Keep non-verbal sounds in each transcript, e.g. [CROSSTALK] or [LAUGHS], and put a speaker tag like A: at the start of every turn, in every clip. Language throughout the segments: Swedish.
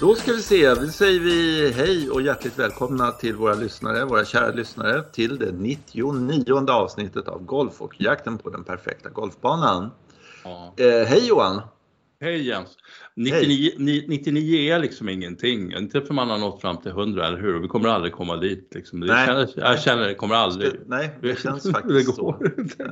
A: Då ska vi se, då säger vi hej och hjärtligt välkomna till våra lyssnare, våra kära lyssnare till det 99 avsnittet av Golf och jakten på den perfekta golfbanan.
B: Ja.
A: Eh, hej Johan!
B: Hej Jens! 99, ni- 99 är liksom ingenting, inte för man har nått fram till 100, eller hur? Vi kommer aldrig komma dit. Liksom. Det
A: Nej.
B: känner, jag känner det kommer aldrig.
A: Nej, det känns [LAUGHS]
B: Det
A: faktiskt
B: går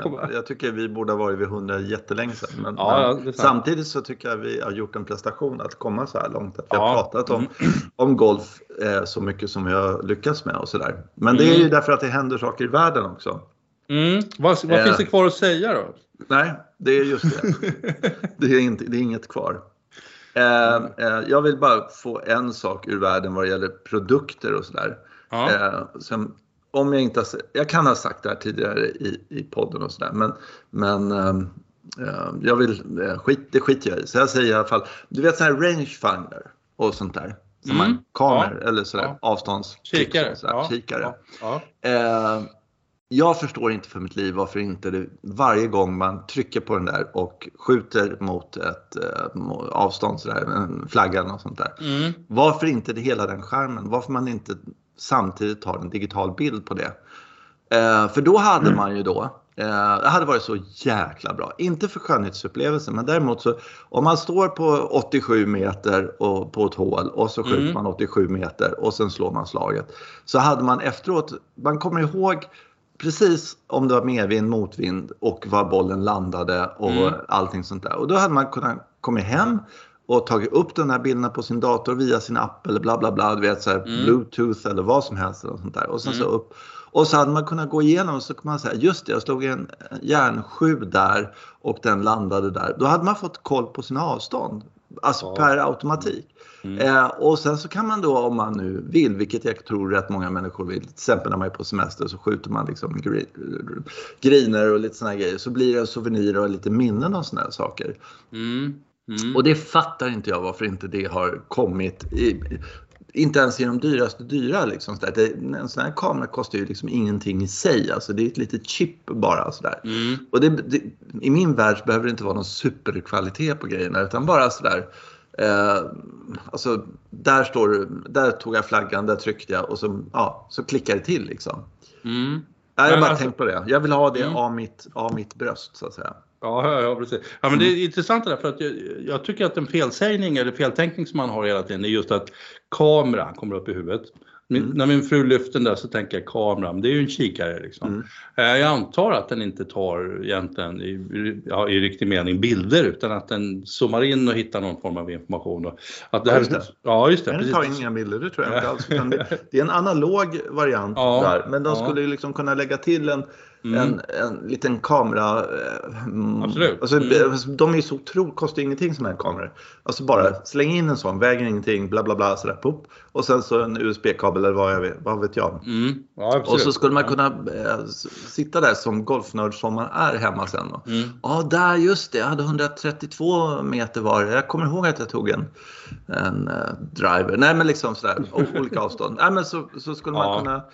A: så. Jag tycker vi borde ha varit vid 100 jättelänge sedan. Men,
B: Ja,
A: men
B: det
A: samtidigt så tycker jag vi har gjort en prestation att komma så här långt. Att vi har
B: Ja.
A: pratat om, [CLEARS THROAT] om golf eh, så mycket som vi har lyckats med och sådär. Men det är ju
B: Mm.
A: därför att det händer saker i världen också.
B: Mm. Vad, vad
A: Eh.
B: finns det kvar att säga då?
A: Nej, det är just det. Det är, inte, det är inget kvar. Eh, eh, jag vill bara få en sak ur världen vad det gäller produkter och sådär.
B: Ja.
A: Eh, om jag, inte har, jag kan ha sagt det här tidigare i, i podden och sådär men, men ehm, eh, jag vill, eh, skit, det skiter jag i. Så jag säger i alla fall, du vet sån här rangefinder och sånt där. Som
B: Mm.
A: man, kameror eller sådär,
B: Ja.
A: avstånds...
B: Kikare.
A: Sådär,
B: Ja.
A: kikare.
B: Ja. Ja.
A: Jag förstår inte för mitt liv varför inte det, varje gång man trycker på den där och skjuter mot ett eh, avstånd, sådär, en flagga eller något sånt där.
B: Mm.
A: Varför inte det, hela den skärmen? Varför man inte samtidigt tar en digital bild på det? Eh, för då hade man ju då, eh, det hade varit så jäkla bra. Inte för skönhetsupplevelsen men däremot så om man står på 87 meter och, på ett hål och så skjuter
B: Mm.
A: man 87 meter och sen slår man slaget. Så hade man efteråt, man kommer ihåg precis om det var medvind, motvind och var bollen landade och
B: Mm.
A: allting sånt där. Och då hade man kunnat komma hem och tagit upp den här bilderna på sin dator via sin app eller bla bla bla, du vet så här,
B: Mm.
A: bluetooth eller vad som helst eller sånt där. Och sen så
B: Mm.
A: upp. Och så hade man kunnat gå igenom och så kan man säga just det, jag slog en järnsju där och den landade där. Då hade man fått koll på sina avstånd. Alltså
B: Ja.
A: per automatik.
B: Mm.
A: Eh, och sen så kan man då om man nu vill, vilket jag tror rätt många människor vill, till exempel när man är på semester så skjuter man liksom gri- griner och lite såna här grejer. Så blir det en souvenir och lite minnen och såna här saker.
B: Mm. Mm.
A: Och det fattar inte jag varför inte det har kommit. I, inte ens i de dyraste dyra. Liksom, så. Det, en sån här kamera kostar ju liksom ingenting i sig. Alltså, det är ett litet chip bara. Så där.
B: Mm.
A: Och det, det, I min värld behöver det inte vara någon superkvalitet på grejerna utan bara sådär. Eh, alltså, där, står, där tog jag flaggan, där tryckte jag och så, ja, så klickar det till. Liksom.
B: Mm.
A: Jag har bara
B: alltså-
A: tänkt på det. Jag vill ha det
B: Mm.
A: av, mitt, av mitt bröst så att säga.
B: Ja, ja, ja, precis. Ja, men det är intressant det där för att jag, jag tycker att en felsägning eller feltänkning som man har hela tiden är just att kameran kommer upp i huvudet. Min,
A: Mm.
B: När min fru lyfter den där så tänker jag kameran, det är ju en kikare liksom.
A: Mm.
B: Eh, Jag antar att den inte tar egentligen i, ja, i riktig mening bilder utan att den zoomar in och hittar någon form av information. Och att det
A: Ja,
B: här,
A: just det.
B: Ja, just det.
A: Den
B: precis.
A: tar inga bilder, det tror jag inte alls. [LAUGHS] Det, är en analog variant
B: Ja,
A: där. Men de
B: ja.
A: skulle ju liksom kunna lägga till en,
B: Mm.
A: en, en liten kamera. eh, mm,
B: Absolut.
A: Alltså,
B: Mm.
A: alltså, De är ju så otroligt, kostar ingenting som här kameror. Alltså bara släng in en sån, väger ingenting, bla bla bla sådär, pop. Och sen så en USB-kabel eller vad, jag vet, vad vet jag.
B: Mm. Ja.
A: Och så skulle man kunna eh, s- sitta där som golfnörd som man är hemma sen.
B: Mm.
A: Ja, där just det. Jag hade 132 meter var. Jag kommer ihåg att jag tog en, en eh, driver. Nej, men liksom sådär. Olika avstånd. Nej, men så, så skulle man
B: Ja.
A: kunna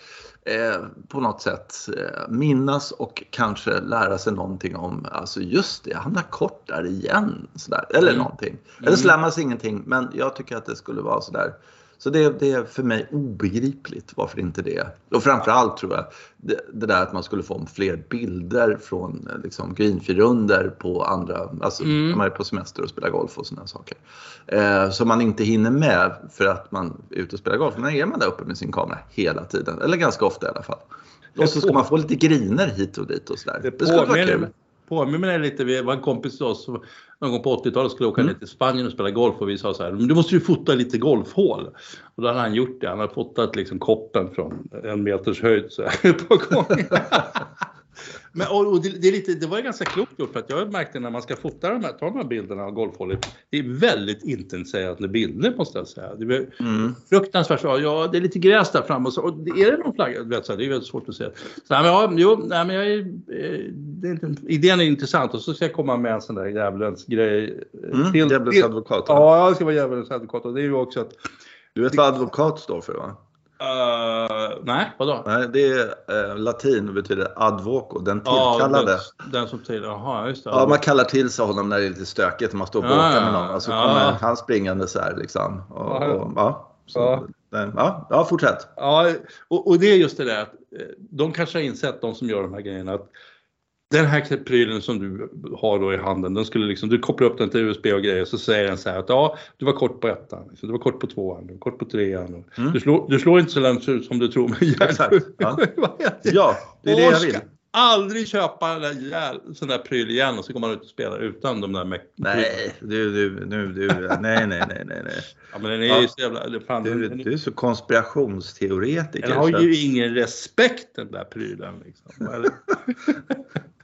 A: eh, på något sätt eh, minnas och kanske lära sig någonting om, alltså just det, jag hamnar kort där igen. Sådär. Eller
B: Mm.
A: någonting. Eller så lär man sig ingenting. Men jag tycker att det skulle vara sådär. Så det, det är för mig obegripligt varför inte det. Och framförallt tror jag det, det där att man skulle få fler bilder från eh, liksom, greenfee-runder på andra, alltså
B: Mm.
A: när man är på semester och spelar golf och sådana saker. Eh, som man inte hinner med för att man är ute och spelar golf. Men är man där uppe med sin kamera hela tiden, eller ganska ofta i alla fall. Och så ska man få lite griner hit och dit och sådär.
B: Det
A: Det skulle vara kul.
B: Påminner, mig lite, vi var en kompis till oss som någon gång på 80-talet skulle åka
A: Mm.
B: ner till Spanien och spela golf och vi sa så här, "Men du måste ju fota lite golfhål. Och då hade han gjort det, han hade fotat liksom koppen från en meters höjd så här, [LAUGHS] ett par gånger. Men, och, det, det, är lite, det var ju ganska klokt gjort för att jag märkte när man ska fota de här, ta de här bilderna av golfhålet, det är väldigt intetsägande bilder måste jag säga. Det är
A: Mm.
B: fruktansvärt så, ja det är lite gräs där framme och så, och är det någon flagga? Du vet, så här, det är väldigt svårt att se. Så, men, ja, jo, nej, men jag är, eh, det är, inte- idén är intressant och så ska jag komma med en sån där djävulens grej. eh,
A: Mm.
B: till-
A: Djävulens advokat.
B: Ja, jag ska vara djävulens advokat och det är ju också att
A: Du vet vad advokat står för va?
B: Uh, nej, vadå?
A: Nej, det är uh, latin och betyder advoco, den tillkallade.
B: Ja, den, den som till, jaha, just det.
A: Ja, man kallar till sig honom när det är lite stökigt och man står och
B: Ja,
A: bråkar
B: ja,
A: med någon. Och så
B: ja.
A: kommer han springande så här liksom. Och,
B: Ja.
A: och, ja, så,
B: Ja.
A: ja. Ja, ja, fortsätt.
B: Ja, och, och det är just det där att eh, de kanske har insett, de som gör de här grejerna, att den här prylen som du har då i handen, den skulle liksom, du kopplar upp den till USB och grejer så säger den så här att ja, du var kort på ettan, liksom, du var kort på tvåan, du var kort på trean.
A: Mm.
B: du, slår, du slår inte så långt som du tror med järn.
A: Exakt, ja. [LAUGHS] Ja, det är det jag vill.
B: Aldrig köpa en där sån där pryl igen och så går man ut och spelar utan de där
A: Nej, du, du, nu, du, nej, nej, nej, nej, nej.
B: Ja, men den är
A: Ja.
B: ju så jävla... Fan,
A: Du,
B: den,
A: du är så konspirationsteoretiker.
B: den har
A: så
B: ju ingen respekt den där prylen. Liksom. [LAUGHS]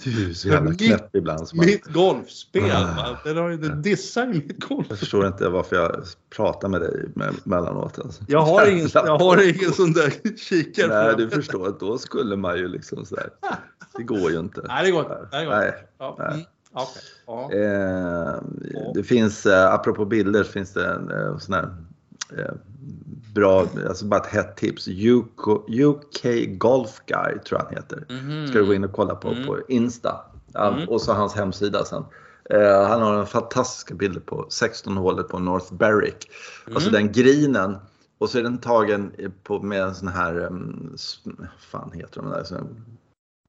A: Du är så jävla knäpp ibland. som man-
B: mitt golfspel,
A: Ah.
B: Den, har ju, den dissar ju mitt golf.
A: Jag förstår inte varför jag pratar med dig me- mellanåt. Alltså.
B: Jag har ingen, jag har [LAUGHS] ingen sån där kikare.
A: Nej, du förstår. Då skulle man ju liksom sådär. [LAUGHS] Det går ju inte.
B: Nej, det går inte. Nej, det går inte. Ja,
A: Nej.
B: mm, okej. ja.
A: Eh, det finns, eh, apropå bilder, så finns det en eh, sån här eh, bra, alltså bara ett hett tips. UK, UK Golf Guy tror jag han heter.
B: Mhm.
A: Ska du gå in och kolla på
B: Mm.
A: på Insta.
B: Mm.
A: Och så hans hemsida sen. Eh, han har en fantastiska bilder på 16 hålet på North Berwick. Alltså
B: Mm.
A: den grinen. Och så är den tagen på, med en sån här, um, fan heter de där,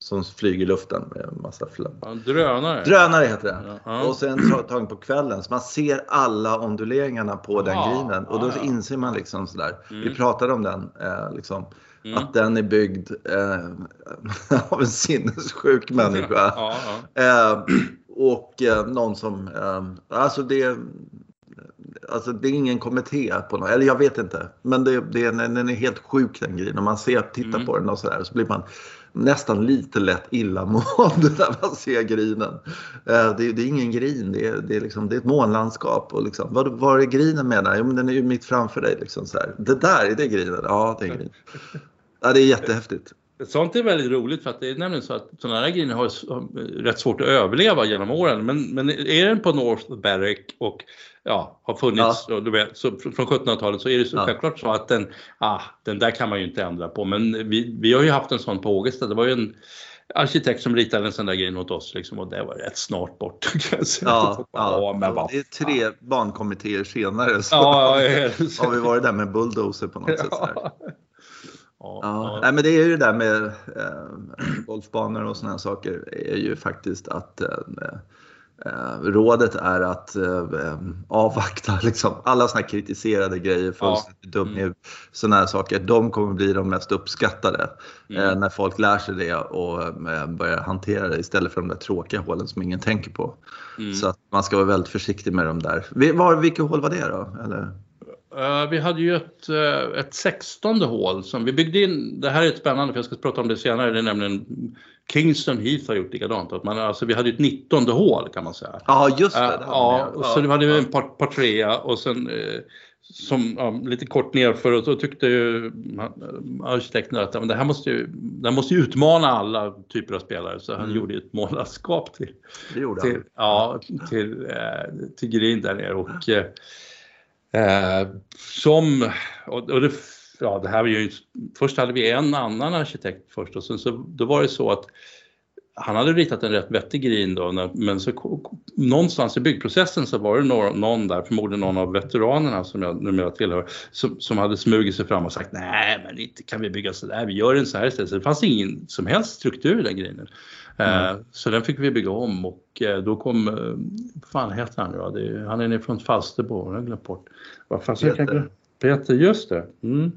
A: som flyger i luften med en massa flabb.
B: Ja, drönare.
A: Drönare heter det.
B: Ja.
A: Och sen ta- tagen på kvällen. Så man ser alla onduleringarna på den
B: Ja,
A: grinen. Och då
B: ja,
A: inser man liksom sådär. Vi
B: Mm.
A: pratade om den. Eh, liksom,
B: Mm.
A: Att den är byggd eh, [LAUGHS] av en sinnessjuk människa.
B: Ja.
A: Eh, och eh, någon som, eh, alltså det, alltså det är ingen kommitté på något, eller jag vet inte. Men det, det, är- den är helt sjuk den grejen. Om man ser, tittar
B: Mm.
A: på den och sådär så blir man nästan lite lätt illamående när man ser grinen. Det det, det är ingen grin, det är, det är, liksom, det är ett månlandskap. Och liksom, vad, vad är grinen menar? Jo, men den är ju mitt framför dig. Liksom, så här. Det där, är det grinen? Ja, det är grinen. Ja, det är jättehäftigt.
B: Sånt är väldigt roligt för att det är nämligen så att sådana här grejer har rätt svårt att överleva genom åren. Men, men är den på North Berwick och ja, har funnits och du vet, så fr- från 1700-talet så är det så
A: Ja.
B: självklart så att den, ah, den där kan man ju inte ändra på. Men vi, vi har ju haft en sån på Ågesta. Det var ju en arkitekt som ritade en sån där grej åt oss liksom, och det var rätt snart bort. [LAUGHS]
A: Ja, ja,
B: men vad
A: det är tre barnkommittéer senare så
B: Ja, så? [LAUGHS]
A: har vi varit där med bulldozer på något sätt.
B: Ja.
A: Ja.
B: Ja.
A: Nej, men det är ju det där med eh, [CLEARS THROAT] golfbanor och sådana saker är ju faktiskt att eh, eh, rådet är att eh, eh, avvakta [LAUGHS] liksom. alla sådana kritiserade grejer, fullständigt
B: Mm.
A: dumhet, sådana här saker. De kommer bli de mest uppskattade
B: Mm.
A: eh, när folk lär sig det och eh, börjar hantera det istället för de där tråkiga hålen som ingen tänker på.
B: Mm.
A: Så att man ska vara väldigt försiktig med de där. Var, vilket hål var det då? Eller?
B: Eh, vi hade ju ett, uh, ett sextonde hål som vi byggde in. Det här är ett spännande för jag ska prata om det senare. Det är nämligen Kingston Heath har gjort likadant. Att man, alltså, vi hade ett nittonde hål kan man säga.
A: Ja, just det.
B: Eh,
A: det
B: ja, och så hade vi en par, par trea och sen eh, som ja, lite kort nerför och så tyckte ju arkitekten att ja, men det här måste ju, det här måste ju utmana alla typer av spelare så han
A: Mm.
B: gjorde ett målarskap till, till, ja, till, eh, till Green där nere och eh, som, och, och det, ja det här var ju, först hade vi en annan arkitekt först och sen så då var det så att han hade ritat en rätt vettig green då, när- men så någonstans i byggprocessen så var det någon, någon där, förmodligen någon av veteranerna som jag numera tillhör, som, som hade smugit sig fram och sagt nej men inte kan vi bygga sådär, vi gör den så här istället. Så det fanns ingen som helst struktur i den greenen. Eh, så den fick vi bygga om och eh, då kom, eh, vad fan heter han nu han är från Falsterbo, jag har glömt bort. Vad fan,
A: Peter.
B: Peter, just det. Mm.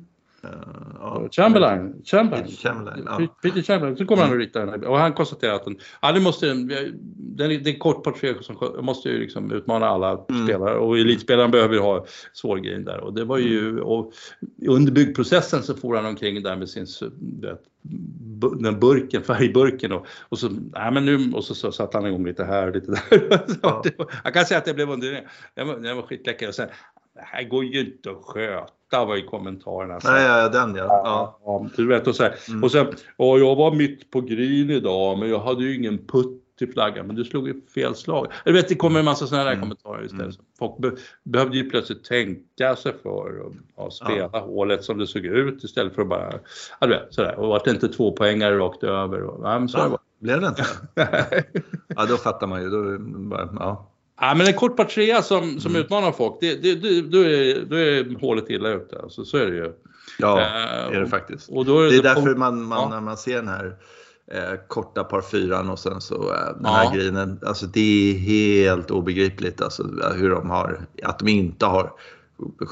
A: Ja.
B: Chamberlain. Chamberlain.
A: Peter Chamberlain, ja.
B: Pe- Peter Chamberlain. Så kommer han och ritar den. Och han konstaterar att den, ja, det måste, är- det är kort porträtt som måste ju liksom utmana alla
A: Mm.
B: spelare och elitspelaren behöver ju ha svår grej där. Och det var ju,
A: Mm.
B: och under byggprocessen så får han omkring där med sin, vet, den burken, färgburken och, och så, nej men nu, och så, så satte han igång lite här, lite där. [LAUGHS]
A: Ja.
B: det jag kan säga att det blev under, den var, den var skitläcker och sen, det här går ju inte att sköta var ju kommentarerna. Så-
A: Nej, ja, den ja. ja.
B: Ja, du vet och så.
A: Mm.
B: Och sen, ja, jag var mitt på green idag men jag hade ju ingen putt till flaggan men du slog ju fel slag. Jag vet det kommer en massa sådana där
A: Mm.
B: kommentarer istället.
A: Mm.
B: Folk be behövde ju plötsligt tänka sig för och ja, spela
A: Ja.
B: hålet som det såg ut istället för att bara, ja du vet sådär. Och vart det inte två poängare rakt över. Och, ja, så
A: Ja.
B: var
A: Blev det inte? [LAUGHS]
B: det.
A: Ja, då fattar man ju. Då, bara, ja.
B: Ja, men en kort par trea som, som
A: Mm.
B: utmanar folk, det, det, det, då, är, då är hålet illa ute. Alltså, så är det ju.
A: ja,
B: Eh,
A: det är det faktiskt.
B: Och då är
A: Det är
B: det
A: därför man, man
B: Ja.
A: när man ser den här eh, korta par fyran och sen så eh, den
B: Ja.
A: här grinen. Alltså det är helt obegripligt alltså, hur de har, att de inte har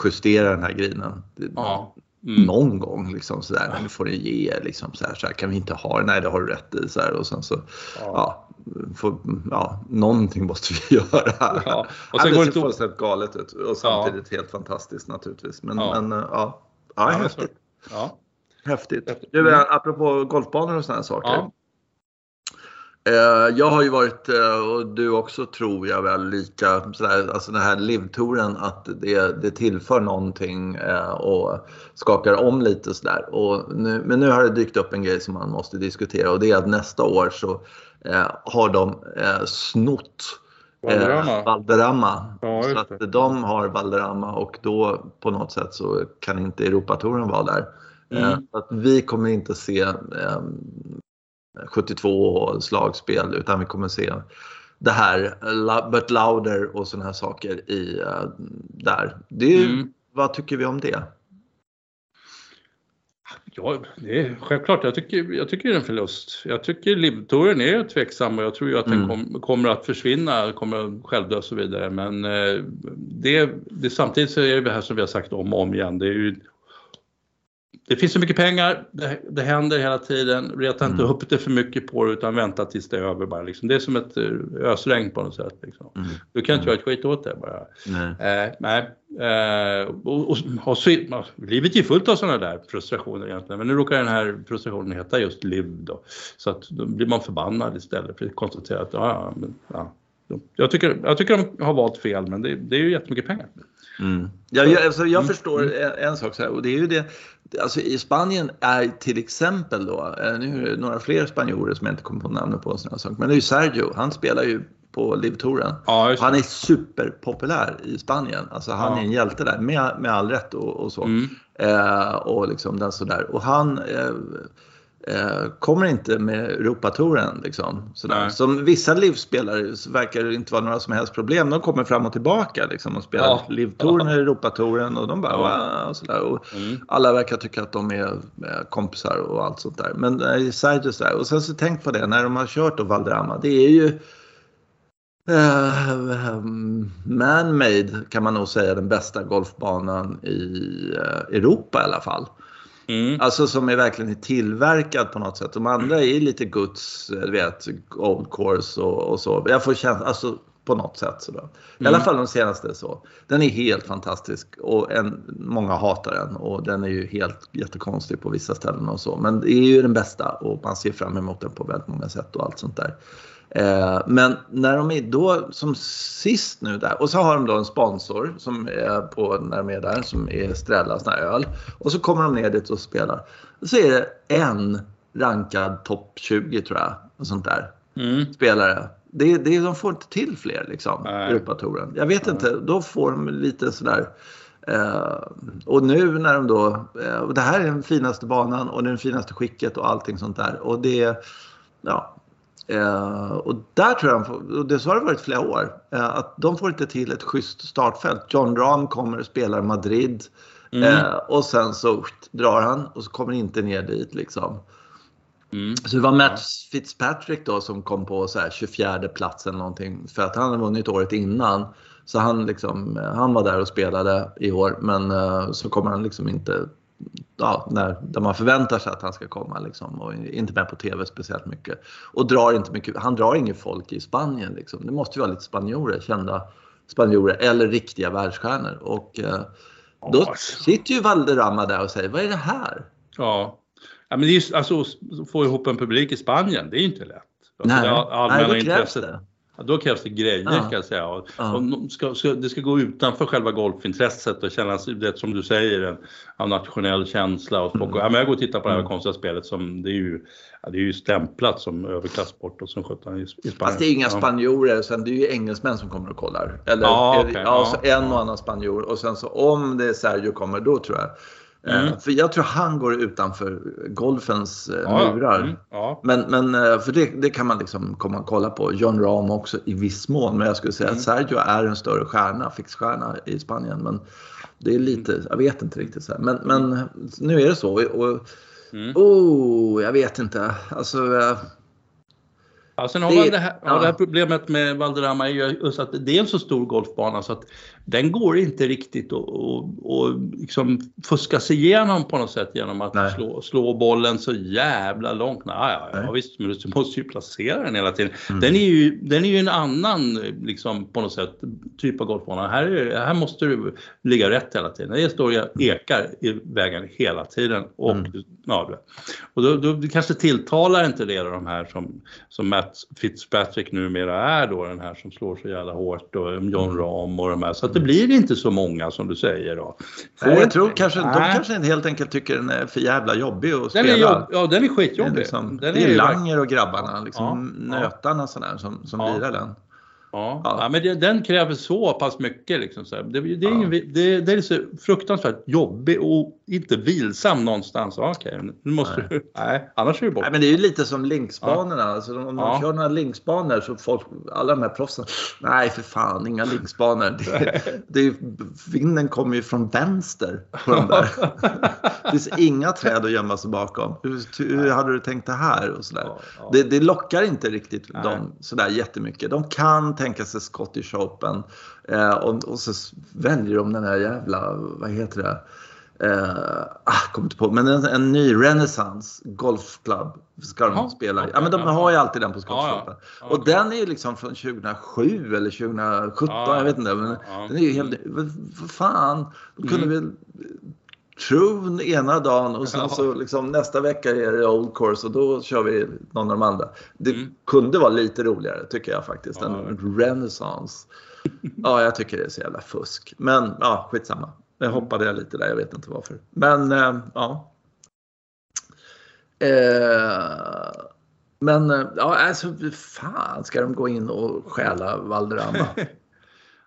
A: justerat den här grinen.
B: Ja. Mm.
A: Någon gång liksom sådär, ja. får ni ge liksom sådär, sådär, kan vi inte ha det? Nej det har du rätt i. Sådär, och sen så, ja. Får, ja, någonting måste vi [LAUGHS] göra.
B: Ja.
A: Och sen det ser fullständigt galet ut och samtidigt helt fantastiskt naturligtvis. Men
B: Ja.
A: ja, men, eh, ja. ja
B: Ja,
A: häftigt.
B: Ja.
A: Häftigt.
B: Häftigt.
A: Du,
B: Mm.
A: apropå golfbanor och sådana saker.
B: Ja.
A: Eh, Jag har ju varit, eh, och du också tror jag väl, lika sådär, alltså den här livtouren att det, det tillför någonting och skakar om lite sådär. Och nu, men nu har det dykt upp en grej som man måste diskutera och det är att nästa år så har de eh, snott
B: Valderrama.
A: Eh, Valderrama.
B: Ja,
A: så att de har Valderrama och då på något sätt så kan inte Europatouren vara där. Eh,
B: Mm.
A: så att vi kommer inte se eh, 72 slagspel utan vi kommer se det här, But Louder och sådana här saker i, eh, där. Det är,
B: Mm.
A: Vad tycker vi om det?
B: Ja, det är självklart. Jag tycker, jag tycker det är en förlust. Jag tycker Livtouren är tveksam och jag tror ju att den
A: Mm.
B: kom, kommer att försvinna, kommer att självdö och så vidare. Men eh, det, det, samtidigt så är det det här som vi har sagt om och om igen. Det, är ju, det finns så mycket pengar, det, det händer hela tiden. Reta inte
A: Mm.
B: upp det för mycket på det utan vänta tills det är över bara. Liksom. Det är som ett eh, ösregn på något sätt. Liksom.
A: Mm.
B: Du kan inte göra ett skit åt det bara.
A: Nej.
B: Eh, nej. Eh, och, och, och ja, livet är fullt av sådana där frustrationer egentligen. Men nu råkar den här frustrationen heta just liv då. Så att då blir man förbannad istället för att konstatera att ja, ja, men, ja. Jag tycker, jag tycker de har valt fel men det, det är ju jättemycket pengar.
A: Mm. Jag, jag, alltså jag
B: Mm.
A: förstår en, en sak så här, och det är ju det. Alltså I Spanien är till exempel då, eh, nu är det några fler spanjorer som jag inte kommer på namnet på, såna saker, men det är ju Sergio, han spelar ju på Livtouren.
B: Ja,
A: Han är superpopulär i Spanien. Alltså han
B: Ja.
A: är en hjälte där med, med all rätt och, och så.
B: Mm.
A: Eh, och liksom den sådär. Och han eh, kommer inte med Europatouren. Liksom, sådär. Som vissa livsspelare så verkar det inte vara några som helst problem. De kommer fram och tillbaka liksom, och spelar
B: Ja.
A: livtouren och Europatouren och de bara
B: Ja.
A: och sådär. Och
B: Mm.
A: alla verkar tycka att de är eh, kompisar och allt sånt där. Men eh, Sergio sådär. Och sen så tänk på det när de har kört då Valderrama. Det är ju eh, man-made kan man nog säga den bästa golfbanan i eh, Europa i alla fall.
B: Mm.
A: Alltså som är verkligen tillverkad på något sätt. De andra är lite Guds, eh, du vet, Old Course och, och så. Jag får känna, alltså på något sätt sådär. I alla
B: Mm.
A: fall de senaste så. Den är helt fantastisk och en, många hatar den och den är ju helt jättekonstig på vissa ställen och så. Men det är ju den bästa och man ser fram emot den på väldigt många sätt och allt sånt där. Eh, men när de är då som sist nu där och så har de då en sponsor som är på när de är där som är Strella sån här öl och så kommer de ner dit och spelar. Och så är det en rankad topp 20 tror jag och sånt där
B: Mm.
A: spelare. Det, det, de får inte till fler liksom,
B: Nej.
A: Europatouren. Jag vet inte, då får de lite sådär. Eh, och nu när de då, eh, och det här är den finaste banan och den finaste skicket och allting sånt där. Och det, ja. Eh, och där tror jag, de och det så har det varit flera år, eh, att de får inte till ett schysst startfält. John Rahm kommer och spelar Madrid
B: Mm.
A: eh, och sen så drar han och så kommer inte ner dit liksom.
B: Mm.
A: Så det var Matt Fitzpatrick då som kom på så här 24 plats eller någonting för att han hade vunnit året innan. Så han, liksom, han var där och spelade i år men eh, så kommer han liksom inte ja, när, där man förväntar sig att han ska komma liksom, och inte med på TV speciellt mycket. Och drar inte mycket, han drar inget folk i Spanien. Liksom. Det måste ju vara lite spanjorer, kända spanjorer eller riktiga världsstjärnor. Och eh, då
B: Ja.
A: sitter ju Valderrama där och säger, vad är det här?
B: Ja. ja, men det är ju, alltså få ihop en publik i Spanien, det är ju inte lätt. Alltså,
A: Nej,
B: det
A: Nej då krävs
B: intresset.
A: det.
B: Ja, då krävs det grejer
A: Ja.
B: kan jag säga. Och,
A: Ja.
B: och ska, ska, det ska gå utanför själva golfintresset och kännas, det som du säger, en, en nationell känsla. Och,
A: Mm.
B: ja, men jag går och tittar på det här konstiga spelet som det är ju, ja, det är ju stämplat som överklassport och som sjutton i, i Spanien.
A: Fast det är inga
B: Ja.
A: spanjorer, sen det är ju engelsmän som kommer och kollar. Eller,
B: Ja,
A: är det- ja, så en och annan spanjor och sen så om det är Sergio kommer, då tror jag.
B: Mm.
A: Eh, För jag tror han går utanför golfens eh,
B: Ja,
A: murar.
B: Mm, ja.
A: Men, men eh, för det, det kan man liksom komma och kolla på. John Rahm också i viss mån. Men jag skulle säga
B: Mm.
A: att Sergio är en större stjärna, fixstjärna i Spanien. Men det är lite, jag vet inte riktigt. Så. Men, men nu är det så. Och,
B: Mm.
A: oh, jag vet inte. Alltså,
B: Ja, sen har
A: Det-
B: man det här, ja. det här problemet med Valderrama är ju att det är en så stor golfbana så att den går inte riktigt att och, och liksom fuska sig igenom på något sätt genom att
A: Nej.
B: slå, slå bollen så jävla långt. Nej, ja, ja,
A: Nej.
B: visst, men du måste ju placera den hela tiden.
A: Mm.
B: Den, är ju, den är ju en annan liksom, på något sätt typ av golfbana. Här, är, här måste du ligga rätt hela tiden. Det står ju ekar i vägen hela tiden. Och,
A: Mm.
B: ja, och då, då kanske tilltalar inte det de här som, som Matt Fitzpatrick numera är då, den här som slår så jävla hårt och
A: Mm.
B: John Rahm och de här. Så att det blir inte så många som du säger då.
A: Nej, jag tror kanske, de
B: Nej.
A: kanske helt enkelt tycker den är för jävla jobbig att
B: den
A: spela.
B: är jobb, ja, den är
A: det är,
B: skitjobbig.
A: liksom,
B: den
A: det är Langer och grabbarna, liksom,
B: Ja, ja.
A: nötarna sådär, som, som
B: Ja.
A: lirar den.
B: Ja,
A: Ja.
B: ja. men det, den kräver så pass mycket. Liksom, så. Det, det, är
A: Ja.
B: ingen, det, det är så fruktansvärt jobbig och inte vilsam någonstans. Ja, Okej, nu måste
A: Nej.
B: du... [LAUGHS] Nej, annars är du bort.
A: Nej, men det är ju lite som linksbanorna. Alltså, om man
B: Ja.
A: kör några linksbanor så folk, alla de här proffsen, nej för fan, inga linksbanor. Det, det, vinden kommer ju från vänster på de där. [LAUGHS] Det finns inga träd att gömma sig bakom. Hur, hur hade du tänkt det här? Och.
B: Ja, ja.
A: Det, det lockar inte riktigt
B: Nej.
A: dem sådär jättemycket. De kan tänka sig Scottish Open eh, och, och så väljer de den här jävla, vad heter det? Eh, ah, kommer inte på, men en, en ny Renaissance Golfclub ska de
B: Jaha,
A: spela. i.
B: okej,
A: Ja, men de
B: ja.
A: har ju alltid den på Scottish
B: Ja, ja.
A: Open.
B: Ja,
A: Och
B: okej.
A: den är ju liksom från 2007 eller 2017,
B: Ja,
A: jag vet inte. Men
B: ja.
A: Den är ju helt, vad vad fan, de kunde
B: Mm.
A: väl True ena dagen och sen så liksom nästa vecka är det Old Course och då kör vi någon av de andra. Det
B: Mm.
A: kunde vara lite roligare tycker jag faktiskt.
B: Ja.
A: En Renaissance. [LAUGHS] Ja, jag tycker det är så jävla fusk. Men ja, skitsamma. Jag
B: Mm.
A: hoppade jag lite där, jag vet inte varför. Men eh, ja. Eh, men eh, ja, alltså fan ska de gå in och stjäla Valderrama? [LAUGHS]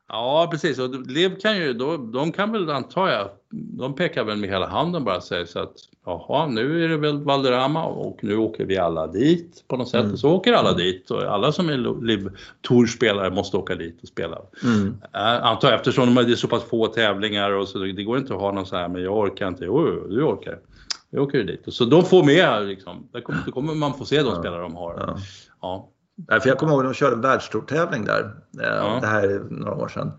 B: Ja, precis. Och Liv kan ju, då, de kan väl antar jag, de pekar väl med hela handen bara och säger så att jaha, nu är det väl Valderrama och nu åker vi alla dit på något sätt.
A: Mm.
B: Och så åker alla dit och alla som är Liv Tour-spelare måste åka dit och spela.
A: Mm.
B: Uh, antar jag, eftersom det är så pass få tävlingar och så det går inte att ha någon så här, men jag orkar inte. Jo, du orkar. Jag åker dit. Så de får med liksom, där kommer, då kommer man få se de
A: Ja.
B: spelare de har.
A: Ja.
B: Ja.
A: Nej, för jag kommer ihåg att de körde en världstourtävling där. Eh,
B: Ja.
A: Det här är några år sedan.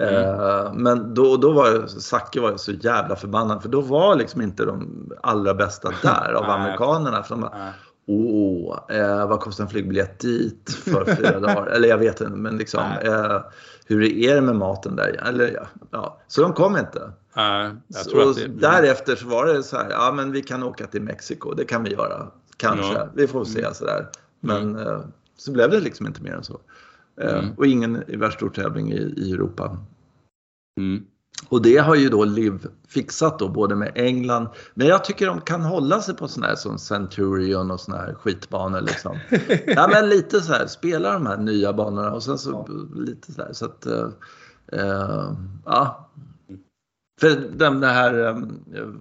A: Eh, Men då, då var Zacke var så jävla förbannad för då var liksom inte de allra bästa [LAUGHS] där av amerikanerna. För de bara. Åh, eh, vad kostar en flygbiljett dit för fyra [LAUGHS] dagar? Eller jag vet inte, men liksom eh, hur är det med maten där? Eller, ja. Så de kom inte.
B: Att det,
A: därefter så var det så här, ja men vi kan åka till Mexiko, det kan vi göra. Kanske,
B: Ja.
A: vi får se sådär. Men eh, så blev det liksom inte mer än så. Eh,
B: Mm.
A: Och ingen i världstourtävling i, i Europa.
B: Mm.
A: Och det har ju då Liv fixat då både med England. Men jag tycker de kan hålla sig på sådana här som Centurion och sådana här skitbanor liksom. [LAUGHS] ja men lite så här, spela de här nya banorna och sen så lite så här så att eh, eh, ja. För den här eh,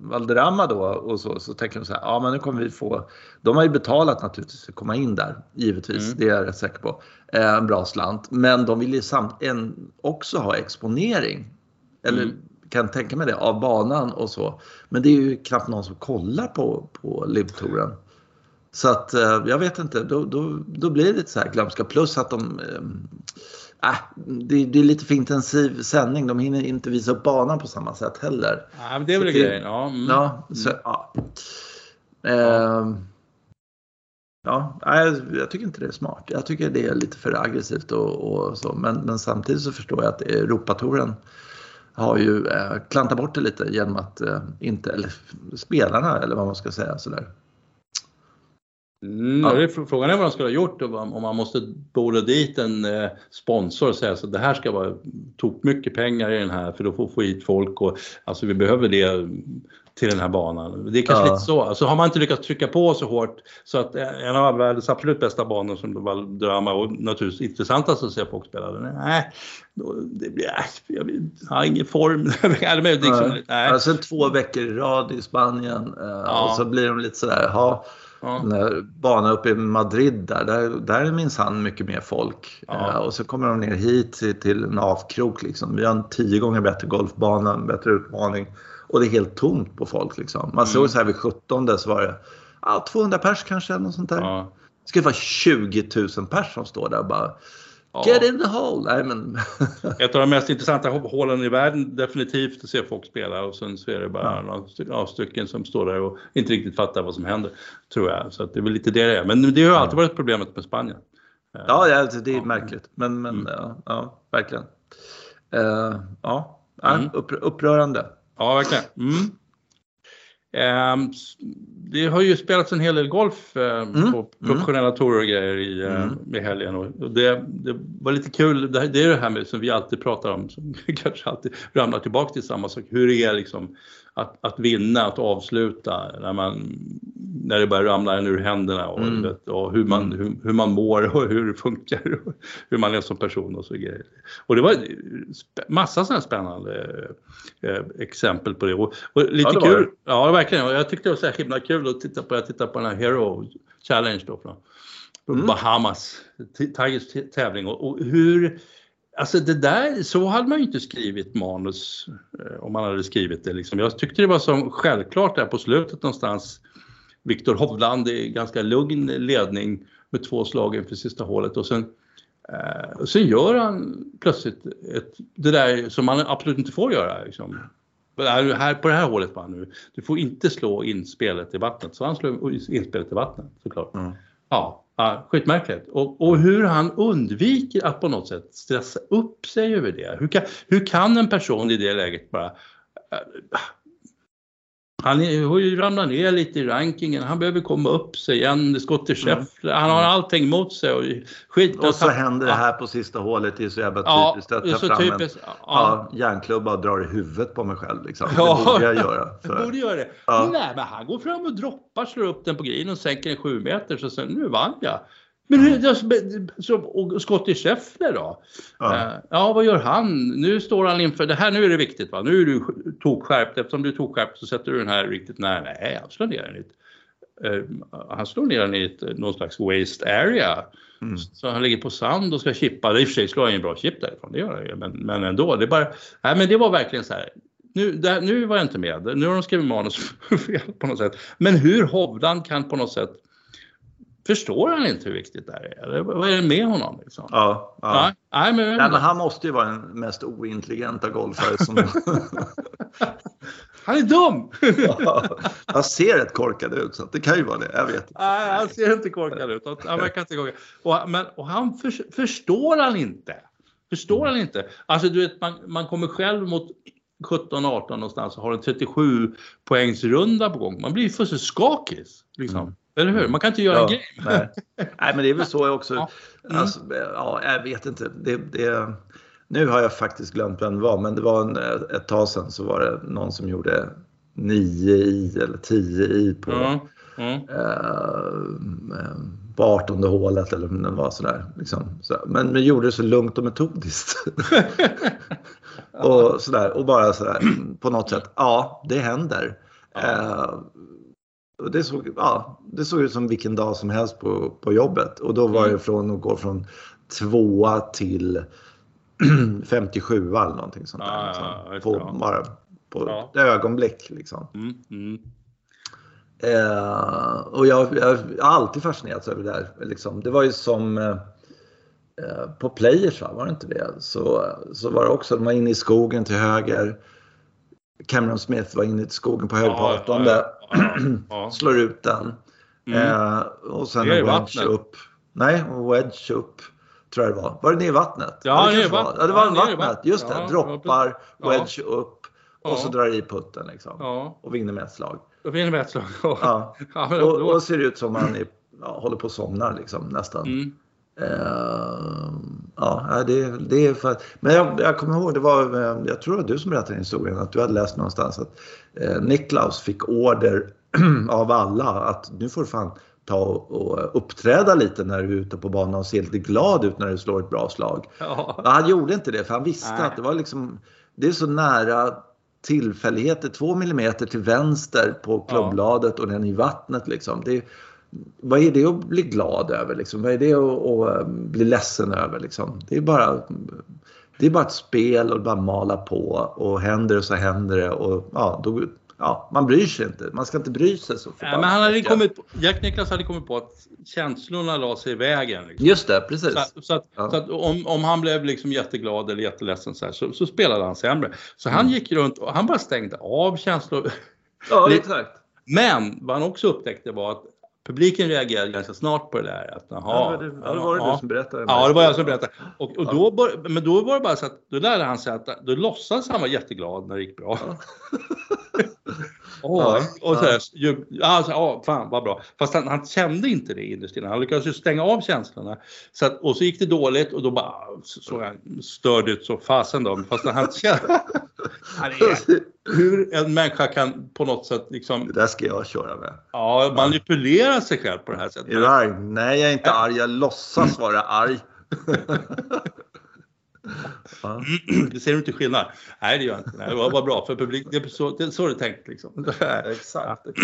A: Valderrama då och så, så tänker de så här, ja men nu kommer vi få, de har ju betalat naturligtvis för att komma in där, givetvis,
B: Mm.
A: det är jag rätt säker på, eh, en bra slant. Men de vill ju samt, en, också ha exponering, eller
B: Mm.
A: kan tänka mig det, av banan och så. Men det är ju knappt någon som kollar på, på LIV-touren. Så att eh, jag vet inte, då, då, då blir det lite så här glömska. Plus att de... Eh, äh, det, det är lite för intensiv sändning. De hinner inte visa upp banan på samma sätt heller.
B: Ja, men det är väl grejen. Ja, mm.
A: Ja, så, ja. Eh, ja, nej, jag tycker inte det är smart. Jag tycker det är lite för aggressivt och, och så. Men, men samtidigt så förstår jag att Europatouren har ju eh, klantat bort det lite genom att eh, inte, eller spelarna eller vad man ska säga sådär.
B: Mm,
A: Ja.
B: det är, frågan är vad de skulle ha gjort om man måste borde dit en eh, sponsor och säga så det här ska vara tok mycket pengar i den här för att få, få hit folk och alltså vi behöver det till den här banan. Det är kanske
A: Ja.
B: lite så. Alltså har man inte lyckats trycka på så hårt så att en av världens absolut bästa banor som var drama och naturligtvis intressantast att se folk spela, nej, då, det blir, äh, jag har ingen form. [LAUGHS] Men liksom,
A: Nej. sen två veckor i rad i Spanien eh,
B: Ja.
A: och så blir de lite sådär, ja,
B: Ja.
A: banan uppe i Madrid där, där, där är minsann mycket mer folk.
B: Ja.
A: Eh, och så kommer de ner hit till, en avkrok liksom. Vi har en tio gånger bättre golfbana, en bättre utmaning och det är helt tomt på folk liksom. Man såg så här vid 17 så var det ja, 200 pers kanske något sånt där.
B: Ja.
A: Det ska vara 20 000 pers som står där och bara. Get in the hole! Nej men [LAUGHS]
B: Ett av de mest intressanta hålen i världen definitivt att se folk spela och sen så är det bara några sty- ja, stycken som står där och inte riktigt fattar vad som händer. Tror jag. Så det är väl lite det det är. Men det har alltid varit problemet med Spanien.
A: Ja, ja alltså, det är märkligt. Men, men
B: Mm.
A: ja, ja, verkligen. Eh, ja,
B: Mm.
A: upp, upprörande.
B: Ja, verkligen. Mm. Ehm, det har ju spelats en hel del golf eh, på professionella tourer och grejer i, eh,
A: Mm.
B: i helgen och det, det var lite kul. Det, det är det här med som vi alltid pratar om, som [LAUGHS] kanske alltid ramlar tillbaka till samma sak. Hur det är liksom att, att vinna, att avsluta när, man, när det börjar ramla en ur händerna och,
A: Mm.
B: vet, och hur, man, hur, hur man mår [LAUGHS] och hur det funkar och hur man är som person och så grejer. Och det var massa sådana spännande eh, exempel på det. Och, och lite
A: Ja, det
B: kul.
A: det.
B: Ja, verkligen. Jag tyckte det var så himla kul att titta på, jag tittade på den här Hero Challenge då från,
A: Mm.
B: Bahamas, Tigers tävling och, och hur Alltså det där, så hade man ju inte skrivit manus eh, om man hade skrivit det liksom. Jag tyckte det var som självklart där på slutet någonstans. Viktor Hovland i ganska lugn ledning med två slag inför sista hålet och sen, eh, och sen gör han plötsligt ett, det där som man absolut inte får göra. Liksom. Här, här, på det här hålet bara nu, du får inte slå in spelet i vattnet. Så han slår in spelet i vattnet såklart.
A: Mm.
B: Ja, ja skitmärkligt. Och, och hur han undviker att på något sätt stressa upp sig över det. Hur kan, hur kan en person i det läget bara... Äh, han har ju ramlat ner lite i rankingen, han behöver komma upp sig igen, Scott till Scheffler, han har allting mot sig och skit.
A: Mm. Och så händer det här på sista hålet. Det är så jävla
B: Ja,
A: typiskt. Att
B: det är
A: ta
B: så
A: fram en
B: typiskt. Ja,
A: ja, järnklubba och drar i huvudet på mig själv. Liksom.
B: Ja.
A: Det borde jag göra. [LAUGHS] För,
B: borde göra det.
A: Ja.
B: Nej, men han går fram och droppar, slår upp den på green och sänker den sju meter så sen, nu vann jag. Men hur, så, och Scottie Scheffler då?
A: Ja.
B: Eh, ja, vad gör han? Nu står han inför, det här nu är det viktigt va? Nu är du tokkärpt, eftersom du är tokkärpt så sätter du den här riktigt nära. Nej, han slår ner den i eh, han slår ner den i ett, någon slags waste area.
A: Mm.
B: Så han ligger på sand och ska chippa. I och för sig slår han ju en bra chip därifrån, det gör han ju. Men, men ändå, det är bara, nej men det var verkligen så här. Nu, där, nu var jag inte med, nu har de skrivit manus fel [LAUGHS] på något sätt. Men hur Hovland kan på något sätt, förstår han inte hur viktigt det här är? Eller vad är det med honom liksom?
A: ja, ja.
B: Nej, nej, men,
A: Nej, men han måste ju vara den mest ointelligenta golfare som... [LAUGHS]
B: han är dum! [LAUGHS]
A: han ser rätt korkad ut, så det kan ju vara det. Jag vet inte.
B: Nej, han ser inte korkad ut. Han verkar inte korkad. Och, men, och han för, förstår han inte. Förstår han inte? Alltså du vet, man, man kommer själv mot 17-18 någonstans och har en 37 poängsrunda på gång. Man blir ju fullständigt skakig. Liksom.
A: Mm.
B: Eller hur? Man kan inte göra en grej. [LAUGHS]
A: nej. nej, men det är väl så också.
B: Ja. Mm.
A: Alltså, ja, jag vet inte. Det, det, nu har jag faktiskt glömt vem det var, men det var en, ett tag sedan så var det någon som gjorde 9 i eller 10 i på,
B: Ja, ja.
A: eh, på 18 hålet eller om det var sådär. Liksom. Så, men, men gjorde det så lugnt och metodiskt. [LAUGHS] och sådär och bara sådär på något sätt. Ja, det händer. Eh, och det, såg, ja, det såg ut som vilken dag som helst på, på jobbet. Och då var
B: Mm.
A: det från att gå från tvåa till [CLEARS THROAT] 57 eller någonting sånt där. Liksom. på,
B: ja.
A: Bara på
B: Ja.
A: ett ögonblick liksom.
B: Mm, mm.
A: Eh, och jag, jag har alltid fascinerats över det där. Liksom. Det var ju som eh, eh, på Players, va? var det inte det? Så, så var det också, de var inne i skogen till höger. Cameron Smith var inne i skogen på höger på
B: Ja,
A: 18. [CLEARS THROAT]
B: ja.
A: Slår ut den.
B: Mm.
A: Eh, och sen en wedge upp. Nej, en wedge upp. Tror jag det var. Var det ner i vattnet?
B: Ja,
A: det var. Ja, det var
B: Ja,
A: vattnet.
B: vattnet.
A: Just det.
B: Ja,
A: Droppar,
B: ja.
A: wedge upp. Och så drar i putten liksom.
B: Ja,
A: Och vinner med ett slag.
B: då vinner vi ett slag.
A: Ja. [LAUGHS] Och, och ser ut som han är håller på att somna liksom nästan.
B: Mm.
A: Eh, ja, det, det är för, men jag, jag kommer ihåg, det var, eh, jag tror det var du som berättade historien, att du hade läst någonstans att eh, Niklaus fick order [CLEARS THROAT] av alla att nu får du fan ta och, och uppträda lite när du är ute på banan och se lite glad ut när du slår ett bra slag.
B: Ja.
A: Ja, han gjorde inte det för han visste
B: Nej.
A: att det var liksom, det är så nära tillfälligheter, två millimeter till vänster på klubbladet och den i vattnet liksom. Det, vad är det att bli glad över liksom? Vad är det att, att eh, bli ledsen över liksom? Det är bara det är bara ett spel och bara mala på och händer det så händer det och ja, då, ja, man bryr sig inte. Man ska inte bry sig så
B: Nej, men han hade kommit, på- Jack Nicklaus hade kommit på att känslorna la sig i vägen. Liksom.
A: Just det, precis.
B: Så, så, att,
A: Ja.
B: så att om, om han blev liksom jätteglad eller jätteledsen så, här, så, så spelade han sämre. Så han
A: Mm.
B: gick runt och han bara stängde av känslor.
A: Ja, [LAUGHS] exakt.
B: Men vad han också upptäckte var att publiken reagerade ganska snart på det där. Att,
A: Ja,
B: jaha,
A: det, ja, det var det
B: ja.
A: du som berättade.
B: Ja, det var jag som berättade. Och, och då, bör, men då var det bara så att då lärde han sig att då låtsades han vara jätteglad när det gick bra. [LAUGHS]
A: Ja,
B: och så
A: ja.
B: alltså, ja, fan vad bra. Fast han, han kände inte det innerst inne. Han lyckades ju stänga av känslorna. Så att, och så gick det dåligt och då bara så- såg han störd ut så fasen då. Fast han kände... [LAUGHS] Är- Hur en människa kan på något sätt liksom
A: Det där ska jag köra med.
B: ja, manipulera sig själv på det här
A: Är
B: sättet.
A: du arg? Nej, jag är inte arg. Jag låtsas vara arg. [LAUGHS] ja. [CLEARS THROAT]
B: Det ser du inte skillnad? Nej, det gör jag inte. Nej, det var bara bra för publik. Det är så det, är så det är tänkt liksom. [LAUGHS]
A: Exakt. [CLEARS THROAT]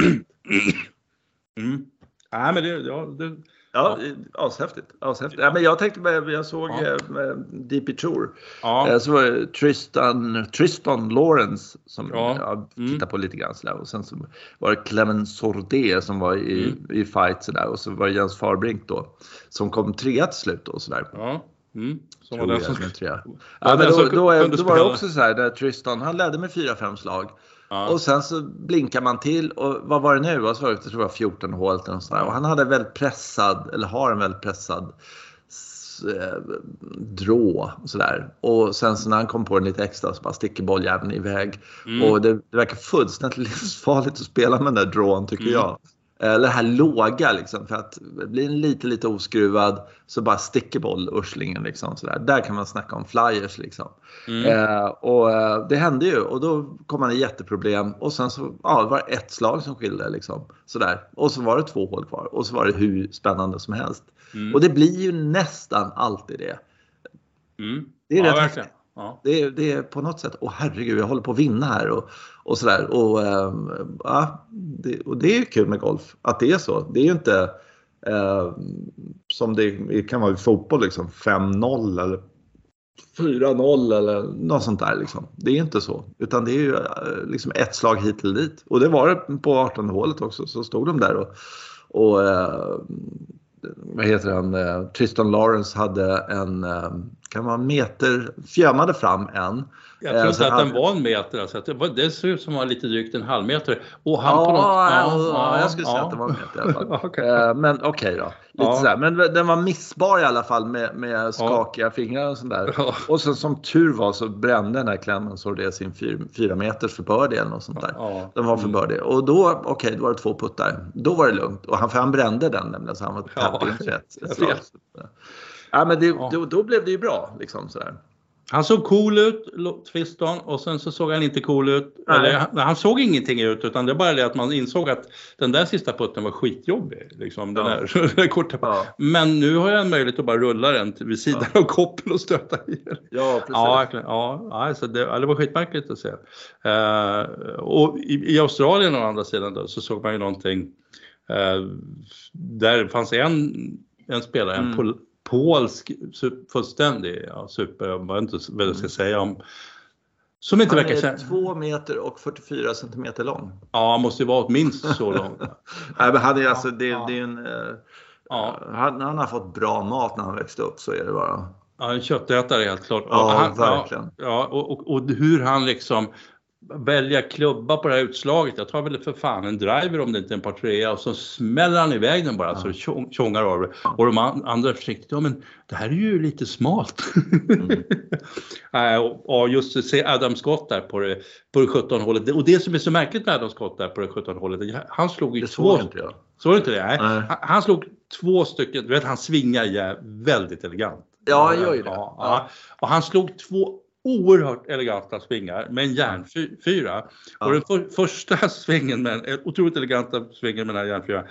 B: Mm. Nej, men det, ja, det,
A: Ja, ashäftigt. ashäftigt. Ja, men jag tänkte, jag såg
B: Ja.
A: eh, DP Tour.
B: ja.
A: Eh, Så var det Tristan, Tristan Lawrence som
B: Ja.
A: jag
B: Mm.
A: tittade på lite grann sådär. Och sen så var det Clement Sordet som var i,
B: Mm.
A: i fight sådär. Och så var det Jens Farbrink då som kom trea till slut då sådär.
B: ja. Mm. Som
A: Tror
B: var den
A: jag,
B: som...
A: trea. [LAUGHS]
B: var
A: Ja, men då, då, är, då var det också så här där Tristan, han ledde med 4-5 slag.
B: Ja.
A: Och sen så blinkar man till och vad var det nu? Var det? Jag tror det var 14 hål eller något sånt där. Och han hade väldigt pressad, eller har en väldigt pressad eh, drå och sådär. Och sen så när han kom på den lite extra så bara sticker bolljäveln iväg.
B: Mm.
A: Och det, det verkar fullständigt [LAUGHS] livsfarligt att spela med den där drån tycker
B: Mm.
A: jag. Eller det här låga liksom för att blir den lite lite oskruvad så bara sticker boll-urslingen liksom sådär. Där kan man snacka om flyers liksom.
B: Mm.
A: Eh, och eh, det hände ju och då kom han i jätteproblem och sen så ja, det var det ett slag som skilde liksom. Sådär. Och så var det två hål kvar och så var det hur spännande som helst.
B: Mm.
A: Och det blir ju nästan alltid det.
B: Mm.
A: Det är
B: ja,
A: rätt
B: verkligen. Ja.
A: Det är, det är på något sätt, åh herregud, jag håller på att vinna här och, och sådär. Och, ehm, ja, det, och det är kul med golf, att det är så. Det är ju inte eh, som det kan vara i fotboll, liksom 5-0 eller 4-0 eller något sånt där. Liksom. Det är inte så, utan det är ju eh, liksom ett slag hit eller dit. Och det var det på 18 hålet också, så stod de där och, och eh, vad heter han, eh, Tristan Lawrence hade en, eh, kan vara en meter, fjämade fram en.
B: Jag
A: Eh,
B: tror
A: sen
B: inte att den var en meter. Alltså, det, var, det ser ut som vara lite drygt en halv meter. Och han
A: Ja,
B: på något,
A: ja, ja, jag skulle säga att det var en meter i alla fall. [LAUGHS]
B: Okej.
A: Eh, Men okej då. Lite
B: Ja.
A: sådär. Men den var missbar i alla fall med, med skakiga fingrar och sånt där.
B: Ja.
A: Och så, som tur var så brände den här klämmen så det sin fyr, fyra meters för birdie eller något sånt där.
B: Ja.
A: Den var för
B: Mm.
A: Och då, okej, då var det två puttar. Då var det lugnt. Och han, för han brände den nämligen så han var
B: Ja, [LAUGHS]
A: Ja, men det,
B: Ja.
A: Då, då blev det ju bra. Liksom, sådär.
B: Han såg cool ut, Tristan, och sen så såg han inte cool ut. Eller, han, han såg ingenting ut, utan det är bara det att man insåg att den där sista putten var skitjobbig. Liksom, den
A: Ja.
B: där, [LAUGHS] den där korta
A: Ja.
B: Men nu har jag en möjlighet att bara rulla den vid sidan av koppen och stöta i den.
A: Ja, precis.
B: Ja. Ja, alltså det, ja, det var skitmärkligt att se. Eh, och i, i Australien å andra sidan då, så såg man ju någonting. Uh, där fanns en, en spelare, en
A: Mm.
B: pol, polsk, fullständig ja, super, jag vet inte vad jag ska säga om. Som inte
A: Han
B: verkar
A: är
B: känna...
A: 2 meter och 44 centimeter lång.
B: Ja, han måste ju vara minst så lång. [LAUGHS]
A: Nej, men han är alltså, det,
B: Ja.
A: det är en, eh,
B: Ja.
A: han, han har fått bra mat när han växte upp, så är det bara.
B: Ja, en köttätare helt klart.
A: Ja,
B: han,
A: verkligen.
B: Ja, ja och, och, och hur han liksom välja klubba på det här utslaget. Jag tar väl för fan en driver om det inte är en par trea och så smäller han iväg den bara så det tjong- tjongar av det. Och de an- andra är försiktigt, ja men det här är ju lite smalt.
A: Mm. [LAUGHS]
B: Och just se Adam Scott där på det, på det 17 hålet. Och det som är så märkligt med Adam Scott där på det 17 hålet, han slog ju
A: Det
B: två,
A: såg inte jag.
B: Såg inte det? Nej.
A: Nej.
B: Han, han slog två stycken, du vet han svingar ja, väldigt elegant.
A: Ja, han gör ju det.
B: Ja, ja. Och han slog två oerhört eleganta svingar med en järnfyra.
A: Ja.
B: Och den för, första [LAUGHS] svingen, med, en otroligt eleganta svingen med den här järnfyran,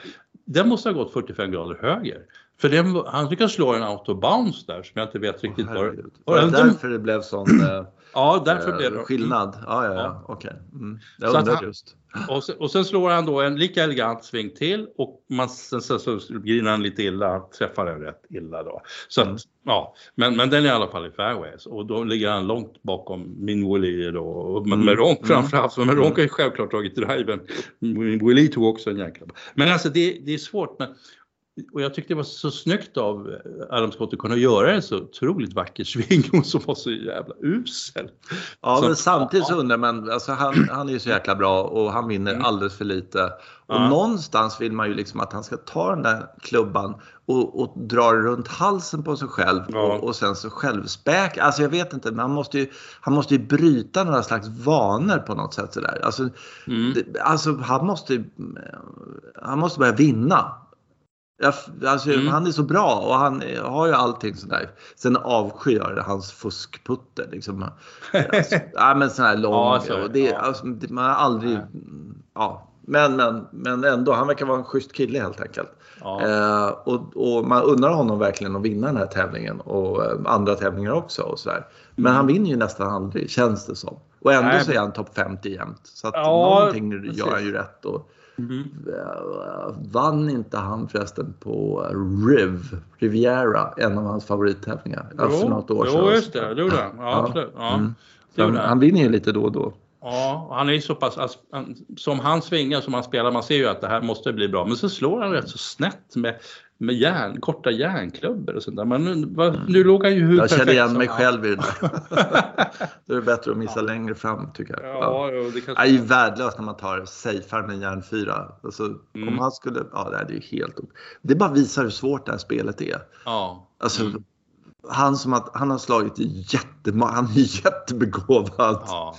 B: den måste ha gått 45 grader höger. För den, han lyckades slå en autobounce där som jag inte vet riktigt
A: Åh,
B: var. var
A: det därför det blev sån eh,
B: Ja, därför
A: eh,
B: blev det.
A: skillnad? Ja, ja, ja. Okej. Mm. Jag undrar just.
B: Och sen, och sen slår han då en lika elegant sving till och man, sen, sen så grinar han lite illa, träffar den rätt illa då. Så
A: Mm.
B: att, ja, men, men den är i alla fall i fairways och då ligger han långt bakom min Willie då. Och med,
A: Mm. Mm.
B: framförallt, för med Ronk har ju självklart tagit driven. Min Willie tog också en jäkla. Men alltså det, det är svårt. Men, och jag tyckte det var så snyggt av Adam Scott att kunna göra en så otroligt vacker sving och som var så jävla usel.
A: Ja,
B: Så-
A: men samtidigt så undrar man, alltså han, han är ju så jäkla bra och han vinner
B: Mm.
A: alldeles för lite. Och
B: Ja.
A: någonstans vill man ju liksom att han ska ta den där klubban och, och dra runt halsen på sig själv
B: Ja.
A: och, och sen så självspäk. Alltså jag vet inte, men han måste ju, han måste ju bryta några slags vanor på något sätt sådär. Alltså,
B: Mm.
A: det, alltså han måste ju- han måste börja vinna. Alltså,
B: Mm.
A: Han är så bra och han har ju allting sådär. Sen avskyr hans fuskputter. Liksom. [LAUGHS] Alltså, ja, men sån här lång.
B: Ja, så det. Ja.
A: alltså, det, man har aldrig...
B: Nej.
A: Ja, men, men, men ändå, han verkar vara en schysst kille helt enkelt.
B: Ja.
A: Eh, och, och man undrar honom verkligen att vinna den här tävlingen och eh, andra tävlingar också. Och sådär. Men
B: Mm.
A: han vinner ju nästan aldrig, känns det som. Och ändå
B: Nej,
A: så är han topp 50 jämt. Så att
B: Ja,
A: någonting
B: precis.
A: gör han ju rätt. Och,
B: Mm.
A: vann inte han förresten på Riv, Riviera, en av hans favorittävlingar ja, för något år sedan.
B: Jo, just det. Det gjorde han. Ja,
A: Ja.
B: absolut. Ja.
A: Mm. Han, vinner ju lite då och då.
B: Ja, han är ju så pass, alltså, som han svingar, som han spelar, man ser ju att det här måste bli bra. Men så slår han rätt så snett med, med järn, korta järnklubbor och sånt där. Men nu, vad, nu låg han ju hur
A: Jag känner igen mig själv i det där. [LAUGHS] Då är det bättre att missa längre fram tycker jag.
B: Ja, jo, det kanske...
A: Det är ju värdelöst när man tar safear med järn 4. Alltså,
B: Mm.
A: Om han skulle, ja det är ju helt Det bara visar hur svårt det här spelet är.
B: Ja.
A: Alltså,
B: Mm.
A: Han, som att, han har slagit jättemånga, han är [LAUGHS] jättebegåvad.
B: Ja,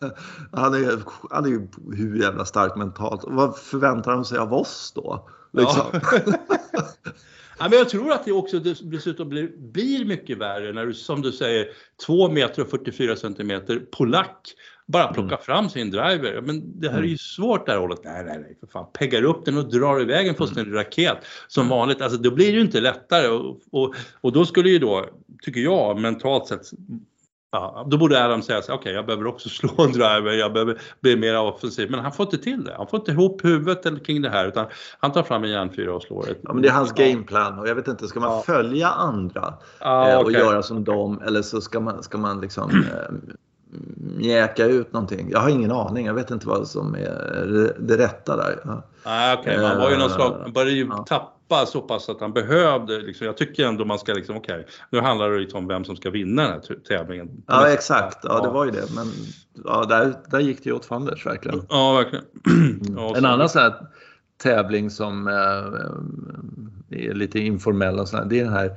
B: ja. [LAUGHS]
A: Han, är, han är ju hur jävla stark mentalt. Vad förväntar de sig av oss då? Liksom. [LAUGHS]
B: Ja, men jag tror att det också dess- dessutom blir, blir mycket värre när du som du säger 2 meter och 44 centimeter polack bara plockar fram sin driver. Men det här är ju svårt det här hållet. Nej, nej, nej, för fan. Peggar upp den och drar iväg en fullständig raket som vanligt. Alltså då blir det ju inte lättare och, och, och då skulle ju då, tycker jag, mentalt sett Ja, då borde Adam säga så okej jag behöver också [LAUGHS] slå en driver, jag behöver bli mer offensiv. Men han får inte till det. Han får inte ihop huvudet kring det här utan han tar fram en järnfyra och slår ett.
A: Ja, men det är hans gameplan och jag vet inte, ska man
B: Ja.
A: följa andra
B: Ja,
A: eh, och göra som dem eller så ska man, ska man liksom [CLEARS THROAT] eh, mjäka ut någonting. Jag har ingen aning, jag vet inte vad som är det- rätta där.
B: Nej, okej, man var ju någon
A: Eh,
B: slag, man började ju
A: ja.
B: tappa så pass att han behövde, liksom, jag tycker ändå man ska liksom, okej, nu handlar det lite om vem som ska vinna den här tävlingen.
A: Ja exakt, ja det var ju det. Men ja, där, där gick det ju åt fanders verkligen.
B: Ja, verkligen. [CLEARS THROAT] Ja,
A: En
B: så-
A: annan sån här tävling som eh, är lite informell och sån här, det är den här eh,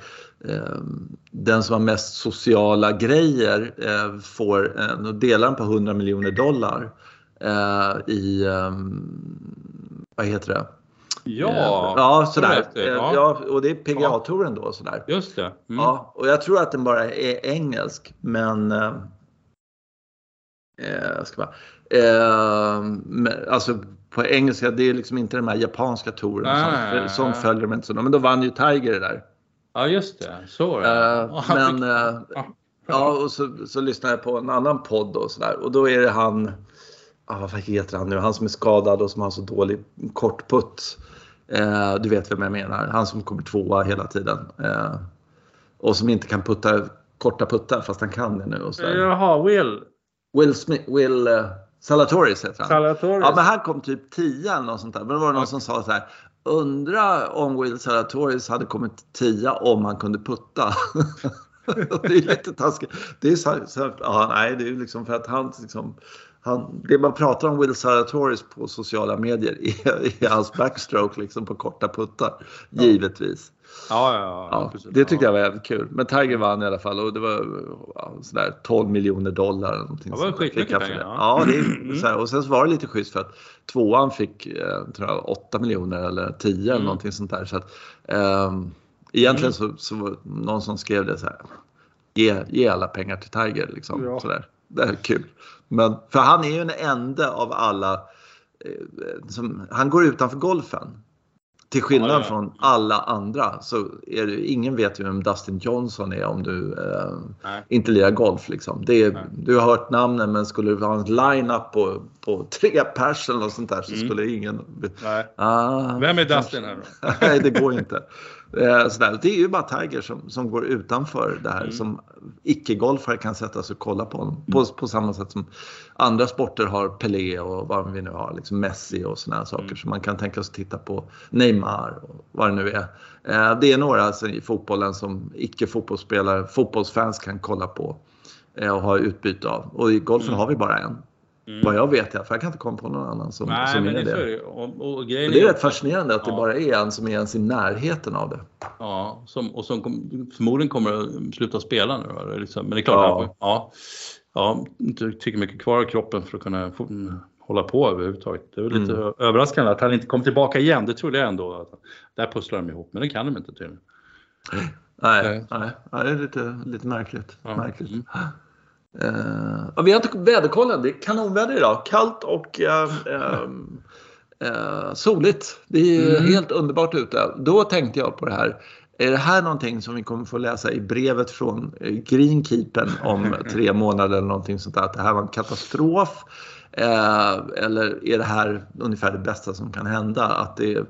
A: den som har mest sociala grejer eh, får eh, delar den på 100 miljoner dollar eh, i eh, vad heter det?
B: Ja,
A: Eh, ja sådär.
B: det, ja.
A: Ja, och det är PGA-touren då sådär.
B: just det. Mm.
A: Ja, och jag tror att den bara är engelsk, men... Eh, ska bara, eh, alltså på engelska, det är liksom inte de här japanska touren. Som, som följer de så. Men då vann ju Tiger det där.
B: Ja, just det. Så.
A: Eh, men eh,
B: ja.
A: ja, och så, så lyssnar jag på en annan podd och sådär. Och då är det han, ah, vad heter han nu, han som är skadad och som har så dålig kort putt. Eh, du vet vem jag menar, han som kommer tvåa hela tiden. Eh, och som inte kan putta korta puttar fast han kan det nu. Och sådär.
B: Jaha, Will.
A: Will Smith, Will uh, Salatoris heter han.
B: Salatoris.
A: Ja men han kom typ 10 eller något sånt där. Men då var det någon som sa så här. Undra om Will Salatoris hade kommit 10 om han kunde putta. [LAUGHS] det är lite taskigt. Det är så, så, ja, nej, det är liksom för att han liksom, han, det man pratar om Will Saratoris på sociala medier är, är hans backstroke liksom på korta puttar. Ja. Givetvis.
B: Ja, ja, ja,
A: ja det tyckte jag var jävligt kul. Men Tiger vann i alla fall och det var sådär 12 miljoner dollar.
B: Någonting det var skitmycket pengar.
A: Ja, det är, såhär, och sen så var det lite schysst för att tvåan fick eh, tror jag, 8 miljoner eller 10 mm. eller någonting sånt där. Så att, eh, egentligen mm. så, så var någon som skrev det så här. Ge, ge alla pengar till Tiger liksom. Ja. Sådär. Det är kul. Men, för han är ju den enda av alla eh, som, han går utanför golfen. Till skillnad ja, ja. från alla andra så är det ingen vet ju vem Dustin Johnson är om du eh, inte lirar golf. Liksom. Är, du har hört namnen men skulle du ha en line-up på, på tre pers eller något sånt där så mm. skulle ingen...
B: Nej. Ah, vem är Dustin här då? [LAUGHS]
A: Nej, det går inte. [LAUGHS] Eh, sådär. Det är ju bara Tiger som, som går utanför det här. Mm. Som icke-golfare kan sätta sig och kolla på honom. Mm. På, på samma sätt som andra sporter har Pelé och vad vi nu har. Liksom Messi och sådana saker. Mm. Så man kan tänka sig att titta på Neymar och vad det nu är. Eh, det är några alltså, i fotbollen som icke-fotbollsspelare, fotbollsfans kan kolla på eh, och ha utbyte av. Och i golfen mm. har vi bara en. Mm. Vad jag vet, för jag kan inte komma på någon annan som, Nej, som är det. det. Och, och det är, är rätt fascinerande att ja. det bara är en som är ens i närheten av det.
B: Ja, som, och som kom, förmodligen kommer att sluta spela nu. Då, liksom. Men det är klart, ja. ja, ja, inte tycker mycket kvar av kroppen för att kunna få, hålla på överhuvudtaget. Det är lite mm. överraskande att han inte kom tillbaka igen. Det trodde jag ändå. Att, där pusslar de ihop, men det kan de inte tydligen.
A: Nej, nej. nej det är lite, lite märkligt. Ja. märkligt. Mm. Uh, vi har inte väderkollen. Det är kanonväder idag. Kallt och uh, uh, soligt. Det är mm. helt underbart ute. Då tänkte jag på det här. Är det här någonting som vi kommer få läsa i brevet från Greenkeepen om [LAUGHS] tre månader eller någonting sånt där? Att det här var en katastrof? eller är det här ungefär det bästa som kan hända? Att det,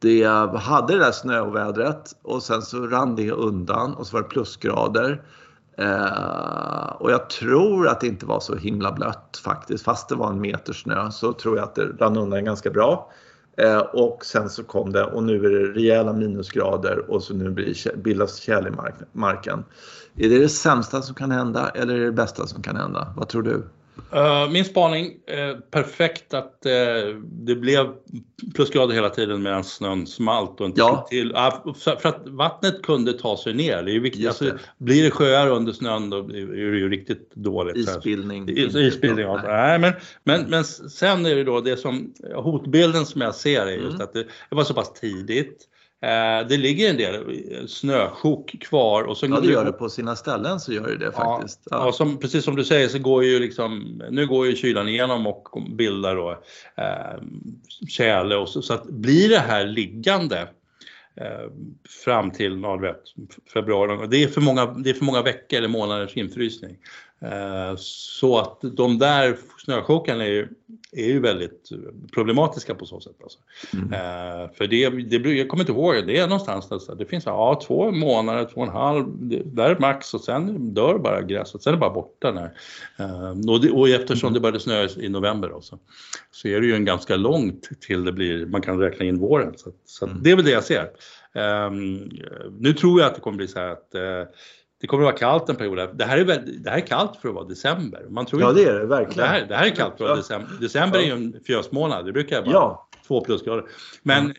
A: det hade det där snöovädret och sen så rann det undan och så var det plusgrader. Eh, och jag tror att det inte var så himla blött faktiskt. Fast det var en meter snö så tror jag att det rann undan ganska bra. Eh, och sen så kom det och nu är det rejäla minusgrader och så nu blir, bildas tjäle i marken. Är det det sämsta som kan hända eller är det det bästa som kan hända? Vad tror du?
B: Uh, min spaning, perfekt att uh, det blev plusgrader hela tiden medan snön smalt och inte ja. till. för att vattnet kunde ta sig ner. Det är viktigt. Alltså, blir det sjöar under snön då är det ju riktigt dåligt.
A: Isbildning.
B: Is, isbildning ja. Nej, men, men, men sen är det då det som hotbilden som jag ser är just mm. att det, det var så pass tidigt. Eh, det ligger en del snösjok kvar. Och
A: så ja, det gör det på sina ställen så gör det det faktiskt.
B: Ja, ja. som, precis som du säger så går ju liksom, nu går ju kylan igenom och bildar då eh, tjäle och så, så att blir det här liggande eh, fram till ja, vet, februari, det är, för många, det är för många veckor eller månaders infrysning. Eh, så att de där snöchockarna är ju, är ju väldigt problematiska på så sätt. Alltså. Mm. Eh, för det, det, jag kommer inte ihåg, det är någonstans där, det finns ja, två månader, två och en halv, där är max och sen dör bara gräset, sen är det bara borta. När, eh, och, det, och eftersom mm. det började snöa i november då, så, så är det ju en ganska långt till det blir, man kan räkna in våren. Så, så mm. det är väl det jag ser. Um, nu tror jag att det kommer bli så här att uh, det kommer att vara kallt en period. Det här är, väl, det här är kallt för att vara december. Man tror
A: ja, det är det verkligen.
B: Det här, det här är kallt för att vara december. December är ju en fjösmånad. Det brukar vara ja. två plusgrader. Men mm.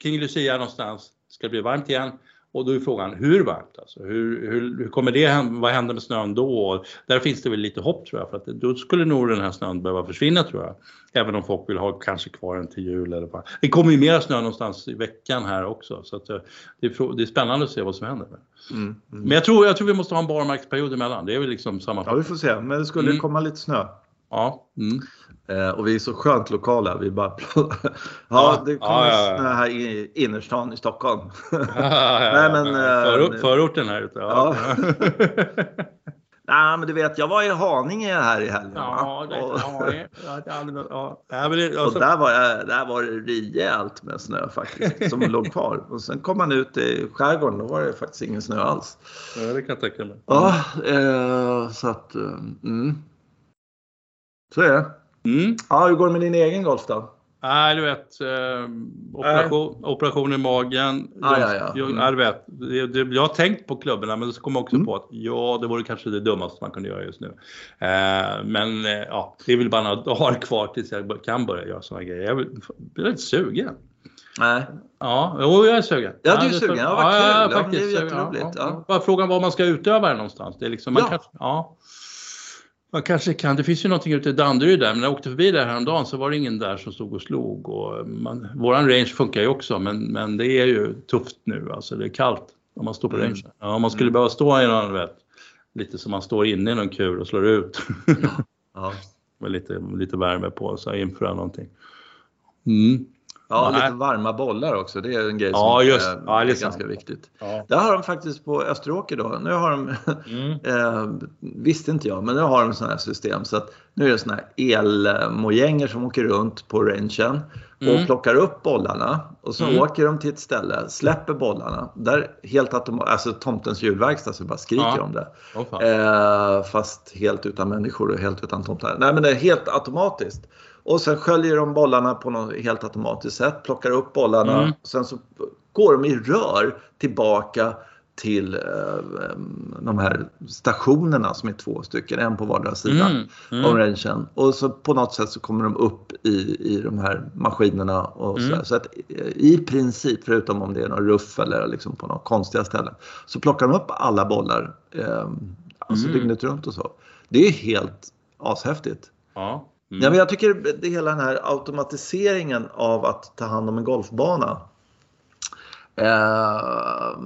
B: kring Lucia någonstans ska det bli varmt igen. Och då är frågan hur varmt? Alltså, hur, hur, hur kommer det Vad händer med snön då? där finns det väl lite hopp tror jag för att då skulle nog den här snön behöva försvinna tror jag. Även om folk vill ha kanske kvar den till jul eller vad. Det kommer ju mera snö någonstans i veckan här också så att eh, det är, det är spännande att se vad som händer. Mm, mm. Men jag tror, jag tror vi måste ha en barmarksperiod emellan. Det är väl liksom samma.
A: Ja vi får se men det skulle mm. komma lite snö.
B: Ja. Mm.
A: Eh, och vi är så skönt lokala. Vi bara... [LAUGHS] ja, det kommer ja, ja, ja. här i innerstan i Stockholm. [LAUGHS]
B: Nej, men, Förort, eh, förorten här ute. Ja. [LAUGHS]
A: Nej, men du vet, jag var i Haninge här i helgen.
B: Ja, det, och,
A: ja, ja. och där var, jag, där var det rejält med snö faktiskt, som låg kvar. Och sen kom man ut i skärgården, då var det faktiskt ingen snö alls.
B: Ja, det kan jag tänka mig.
A: Ja, eh, så att... Mm. Så är det. Mm. Ja, hur går det med din egen golf då?
B: Nej, du vet. Eh, operation, operation i magen.
A: Ah, ja, ja.
B: Jag,
A: Mm.
B: jag, vet, jag har tänkt på klubborna men så kom jag också
A: Mm.
B: på att ja, det vore kanske det dummaste man kunde göra just nu. Eh, men eh, ja, det är väl bara några [LAUGHS] dagar kvar tills jag kan börja göra sådana grejer. Jag jag är lite sugen.
A: Nej.
B: Ja, jo, jag är sugen.
A: Ja, du är sugen. Ja, vad
B: ja,
A: kul.
B: jag
A: Ja,
B: faktiskt
A: det är jätteroligt.
B: Ja, ja.
A: Ja.
B: Bara frågan var man ska utöva det någonstans. Det är liksom, man
A: Ja.
B: kanske, ja. Man kanske kan, det finns ju någonting ute i Danderyd där, men när jag åkte förbi där häromdagen så var det ingen där som stod och slog. Och man, våran range funkar ju också, men, men det är ju tufft nu. Alltså det är kallt om man står på
A: Mm.
B: range. Ja, om man skulle behöva stå i någon, vet, lite som man står inne i någon kur och slår ut.
A: Ja. [LAUGHS]
B: Med lite, lite värme på, så här införa någonting. Mm.
A: Ja,
B: Nej.
A: lite varma bollar också. Det är en grej
B: Ja,
A: som
B: just-
A: eh,
B: ja, är
A: är ganska viktigt.
B: Ja.
A: Där har de faktiskt på Österåker då. Nu har de, [LAUGHS]
B: Mm.
A: eh, visste inte jag, men nu har de sådana här system. Så att nu är det sådana här elmojänger som åker runt på rangen och
B: Mm.
A: plockar upp bollarna. Och så
B: Mm.
A: åker de till ett ställe, släpper bollarna. Där helt automatiskt, alltså tomtens julverkstad så bara skriker
B: Ja.
A: om det.
B: Fan.
A: Eh, fast helt utan människor och helt utan tomtar. Nej men det är helt automatiskt. Och sen sköljer de bollarna på något helt automatiskt sätt, plockar upp bollarna.
B: Mm.
A: Sen så går de i rör tillbaka till eh, de här stationerna som är två stycken, en på vardera sida
B: Mm. Mm.
A: av rangen. Och så på något sätt så kommer de upp i, i de här maskinerna. Och så,
B: Mm.
A: så att eh, i princip, förutom om det är någon ruff eller liksom på några konstiga ställen, så plockar de upp alla bollar eh, alltså
B: Mm.
A: dygnet runt och så. Det är helt ashäftigt.
B: Ja. Mm.
A: Ja, men jag tycker det hela den här automatiseringen av att ta hand om en golfbana. Eh,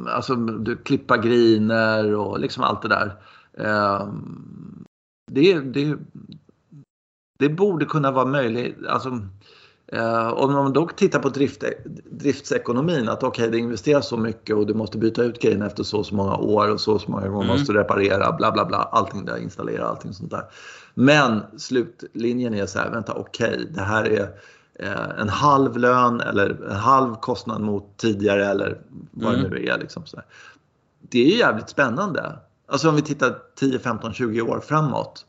A: alltså du klippa griner och liksom allt det där. Eh, det, det, det borde kunna vara möjligt. Alltså, eh, om man då tittar på drift, driftsekonomin, att okej det investeras så mycket och du måste byta ut grejerna efter så och så många år och så och så många gånger
B: Mm.
A: måste du reparera, bla bla bla, allting där, installera allting sånt där. Men slutlinjen är så här, vänta okej, det här är eh, en halv lön eller en halv kostnad mot tidigare eller vad
B: Mm.
A: det nu är. Liksom så här. Det är ju jävligt spännande. Alltså om vi tittar 10, 15, 20 år framåt.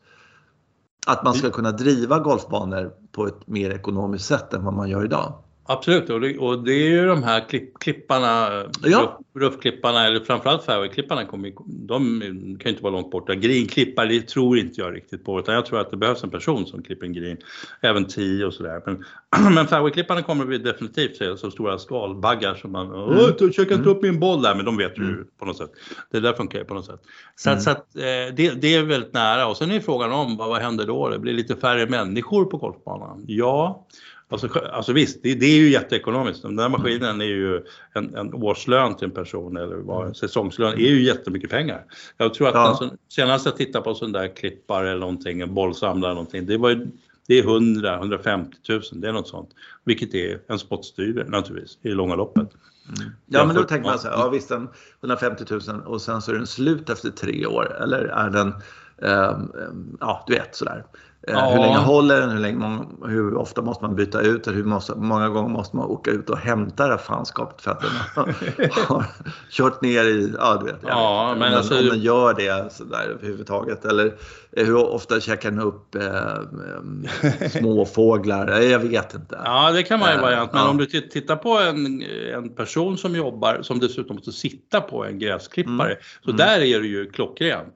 A: Att man ska kunna driva golfbanor på ett mer ekonomiskt sätt än vad man gör idag.
B: Absolut, och det, och det är ju de här klipp, klipparna,
A: Ja.
B: ruff, ruffklipparna eller framförallt fairwayklipparna, de kan ju inte vara långt borta. Greenklippare, det tror inte jag riktigt på, utan jag tror att det behövs en person som klipper en green, även 10 och sådär. Men, [CLEARS THROAT] men fairwayklipparna kommer vi definitivt se som stora skalbaggar som man, åh, du käkar inte upp min boll där, men de vet ju
A: Mm.
B: på något sätt. Det där funkar ju på något sätt. Så,
A: Mm.
B: så att, eh, det, det är väldigt nära och sen är frågan om vad, vad händer då? Det blir lite färre människor på golfbanan. Ja, Alltså, alltså visst, det, det är ju jätteekonomiskt. Den där maskinen är ju en, en årslön till en person eller vad, en säsongslön är ju jättemycket pengar. Jag tror att
A: Ja.
B: som, senast jag tittade på en sån där klippare eller någonting, en bollsamlare eller någonting, det var ju, det är 100 150 000, det är något sånt. Vilket är en spottstyver naturligtvis i långa loppet.
A: Ja, men då tänker man så här, ja visst, en 150 000 och sen så är den slut efter tre år. Eller är den, ehm, ja du vet sådär. Eh,
B: Ja.
A: Hur länge håller den? Hur, länge, hur ofta måste man byta ut den? Hur måste, många gånger måste man åka ut och hämta det här fanskapet för att den har [LAUGHS] kört ner i, ja du vet.
B: Ja,
A: vet
B: men
A: om,
B: alltså-
A: om den gör det sådär överhuvudtaget. Eller eh, hur ofta käkar den upp eh, ehm, småfåglar? [LAUGHS] Eh, Jag vet inte.
B: Ja, det kan vara en
A: Eh,
B: variant. Men
A: ja.
B: om du tit- tittar på en, en person som jobbar, som dessutom måste sitta på en gräsklippare, så
A: Mm.
B: där är det ju klockrent.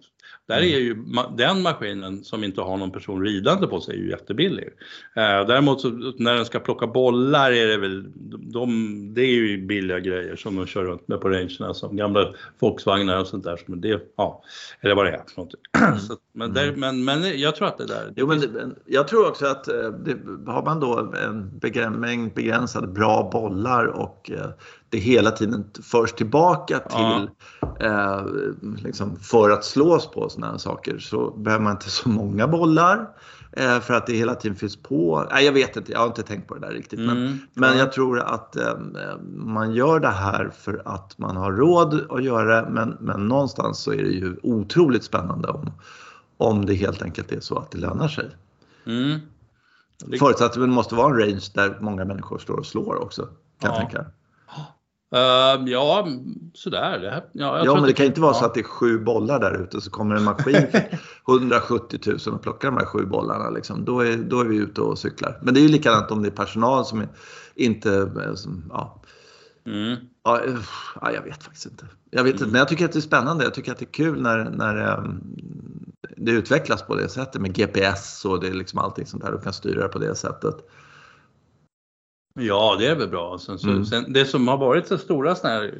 B: Där
A: Mm.
B: är ju den maskinen som inte har någon person ridande på sig är ju jättebillig. Eh, däremot så, när den ska plocka bollar är det väl, de, det är ju billiga grejer som de kör runt med på rangerna som gamla Volkswagnar och sånt där. Men det, ja, eller vad det är för någonting. [CLEARS THROAT] Så, att- men, där, men, men jag tror att det där,
A: Mm. Jo, men det, jag tror också att eh, det, har man då en begräns, mängd begränsade bra bollar och eh, det hela tiden förs tillbaka till eh, liksom för att slås på sådana här saker så behöver man inte så många bollar eh, för att det hela tiden finns på. Nej, jag vet inte, jag har inte tänkt på det där riktigt. Men,
B: Mm,
A: men
B: ja.
A: jag tror att eh, man gör det här för att man har råd att göra det men, men någonstans så är det ju otroligt spännande om, om det helt enkelt är så att det lönar sig.
B: Mm.
A: Förutsatt att det måste vara en range där många människor står och slår också. Kan
B: Ja.
A: jag tänka.
B: Uh, ja, sådär. Det här,
A: ja, ja men det kan inte vara ja. så att det är sju bollar där ute så kommer en maskin för 170 000 och plockar de här sju bollarna. Liksom. Då, är, då är vi ute och cyklar. Men det är ju likadant om det är personal som inte... Eh, som, ja. Mm. Ja, ja, jag vet faktiskt inte. Jag vet inte, men jag tycker att det är spännande. Jag tycker att det är kul när, när um, det utvecklas på det sättet med GPS och det är liksom allting sånt där. Du kan styra det på det sättet.
B: Ja, det är väl bra. Sen, så, mm. sen, det som har varit så stora såna här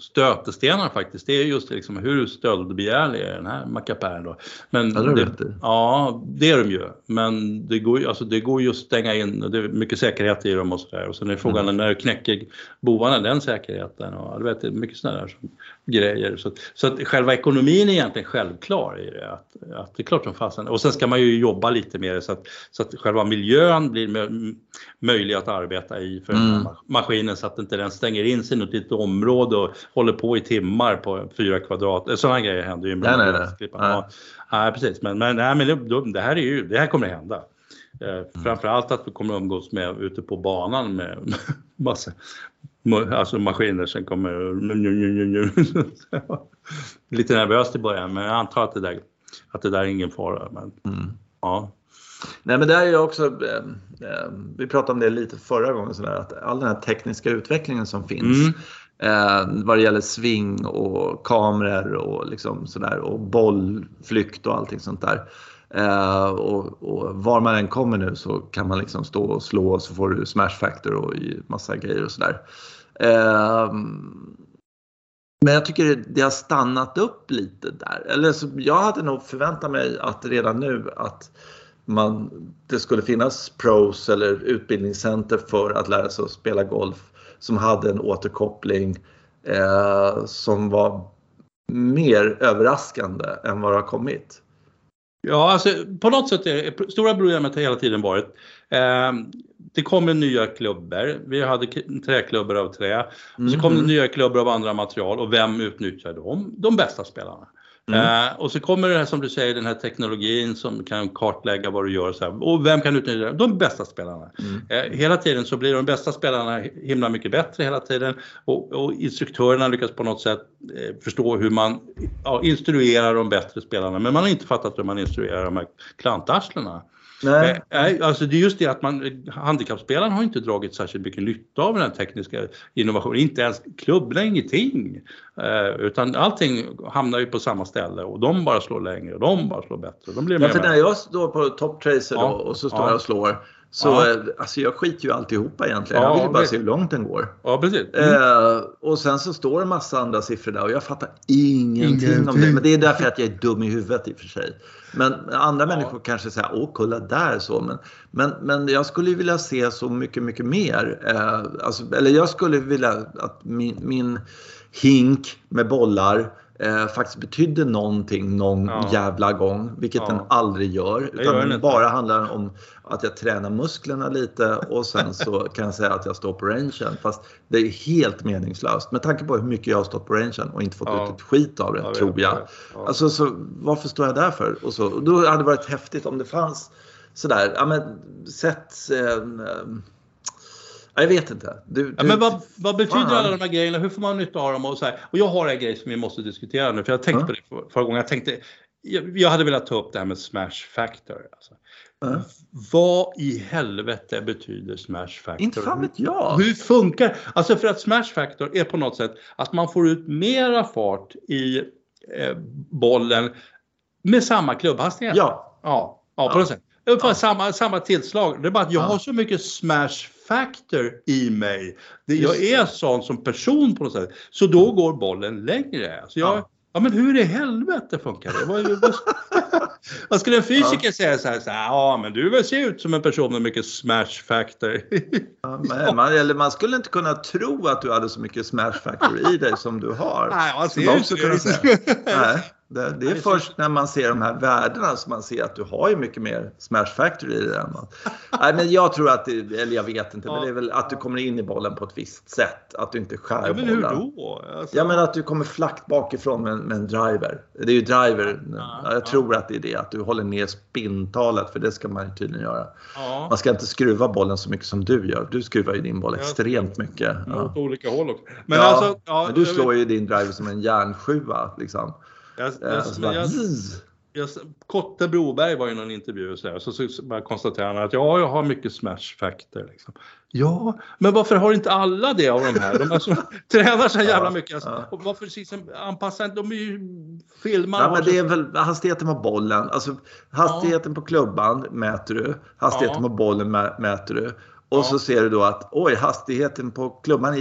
B: stötestenar faktiskt, det är just liksom hur stöldbegärlig är den här mackapären då. Men ja, det, det. ja, det är de ju. Men det går ju alltså, det går ju att stänga in, det är mycket säkerhet i dem och sådär. Och sen är frågan mm. när knäcker bovarna den säkerheten och du vet, det är mycket sådana där grejer. Så, så att själva ekonomin är egentligen självklar i det. Att, att det är klart som fasen. Och sen ska man ju jobba lite det så att, så att själva miljön blir möjlig att arbeta i för mm. maskinen så att inte den stänger in sig i något litet område och håller på i timmar på fyra kvadrat. Eh, sådana grejer händer ju
A: ibland. Nej, nej, nej.
B: Ja, ja, precis. Men, men, nej, men det, det, här är ju, det här kommer att hända. Eh, mm. Framförallt att vi kommer att umgås med ute på banan med [LAUGHS] massa alltså maskiner som kommer [LAUGHS] lite nervöst i början men jag antar att det där, att det där är ingen fara. Men, mm. ja.
A: Nej men det är också, eh, eh, vi pratade om det lite förra gången, sådär, att all den här tekniska utvecklingen som finns mm. eh, vad det gäller sving och kameror och liksom sådär och bollflykt och allting sånt där. Eh, och, och, var man än kommer nu så kan man liksom stå och slå och så får du smash factor och massa grejer och sådär. Ehm, men jag tycker det har stannat upp lite där. Eller så, jag hade nog förväntat mig att redan nu att man, det skulle finnas pros eller utbildningscenter för att lära sig att spela golf som hade en återkoppling eh, som var mer överraskande än vad det har kommit.
B: Ja, alltså på något sätt är stora problemet har hela tiden varit eh, det kommer nya klubbor. Vi hade träklubbor av trä. Och så kom det mm. nya klubbor av andra material och vem utnyttjar dem? De bästa spelarna. Mm. Eh, och så kommer det här som du säger, den här teknologin som kan kartlägga vad du gör. Så här. Och vem kan utnyttja det? De bästa spelarna. Mm. Eh, hela tiden så blir de bästa spelarna himla mycket bättre hela tiden. Och, och instruktörerna lyckas på något sätt eh, förstå hur man instruerar de bättre spelarna. Men man har inte fattat hur man instruerar de här klantarslena. Nej. Nej, alltså det är just det att man, handikappspelaren har inte dragit särskilt mycket nytta av den här tekniska innovationen, inte ens klubborna, ingenting. Eh, utan allting hamnar ju på samma ställe och de bara slår längre och de bara slår bättre. De blir
A: ja, för när jag står på Top Tracer ja. och så står ja. jag och slår så ja. Eh, alltså jag skiter ju alltihopa egentligen. Ja, jag vill bara precis. se hur långt den går.
B: Ja, precis.
A: Mm. Eh, och sen så står det en massa andra siffror där och jag fattar ingenting, ingenting. om det. Men det är därför att jag är dum i huvudet i och för sig. Men andra ja. människor kanske säger, åh kolla där så. Men, men, men jag skulle vilja se så mycket, mycket mer. Eh, alltså, eller jag skulle vilja att min, min hink med bollar eh, faktiskt betydde någonting någon ja. jävla gång, vilket ja. den aldrig gör. Utan gör den bara handlar om att jag tränar musklerna lite och sen så kan jag säga att jag står på rangen. Fast det är helt meningslöst med tanke på hur mycket jag har stått på rangen och inte fått ja. ut ett skit av det, ja, tror jag. Ja. Alltså, så, varför står jag där för? Och, så, och då hade det varit häftigt om det fanns sådär, ja men sätt eh, jag vet inte. Du, du,
B: ja, men vad, vad betyder fan. alla de här grejerna? Hur får man nytta av dem? Och, så här? och jag har en grej som vi måste diskutera nu, för jag tänkte mm. på det förra gången. Jag, tänkte, jag, jag, hade velat ta upp det här med smash factor. Alltså. Mm. Vad i helvete betyder smash factor?
A: Inte fan vet jag.
B: Hur funkar Alltså för att smash factor är på något sätt att man får ut mera fart i eh, bollen med samma klubbhastighet.
A: Ja.
B: Ja, ja på något sätt. Ja. Samma, samma tillslag. Det är bara att jag ja. har så mycket smash factor i mig. jag är sån som person på något sätt. Så då går bollen längre. Så jag, ja. ja men hur i helvete funkar det? Vad, [LAUGHS] vad skulle en fysiker ja. säga så här, så här, ja men du ser ut som en person med mycket smash factor. [LAUGHS]
A: ja, men, man, eller man skulle inte kunna tro att du hade så mycket smash factor i dig som du har. [LAUGHS]
B: Nej, man ser ju inte
A: säga. Det, det är
B: Ja, det är
A: först när man ser de här värdena som man ser att du har ju mycket mer smash factor i det. [LAUGHS] Nej, men jag tror att, det, eller jag vet inte, men
B: Ja.
A: det är väl att du kommer in i bollen på ett visst sätt. Att du inte skär
B: Ja, men hur
A: bollen.
B: då? Alltså,
A: Ja men att du kommer flackt bakifrån med, med en driver. Det är ju driver.
B: Ja,
A: jag
B: ja.
A: tror att det är det. Att du håller ner spintalet för det ska man ju tydligen göra. Man ska inte skruva bollen så mycket som du gör. Du skruvar ju din boll extremt mycket.
B: Åt olika håll också. Men alltså,
A: men du slår ju din driver som en järnsjua. Liksom.
B: Jag, jag,
A: så
B: men
A: bara,
B: jag, jag, Kotte Broberg var i någon intervju och så, här, så, så bara konstaterade han att ja, jag har mycket smash factor. Liksom. Ja, men varför har inte alla det av de här? De är som [LAUGHS] tränar så jävla mycket. Alltså,
A: ja.
B: och varför liksom, anpassar de är ju filmar.
A: Ja, men
B: så-
A: det är väl hastigheten på bollen. Alltså, hastigheten på klubban mäter du. Hastigheten
B: Ja.
A: på bollen mä- mäter du. Och
B: Ja.
A: så ser du då att oj, hastigheten på klubban är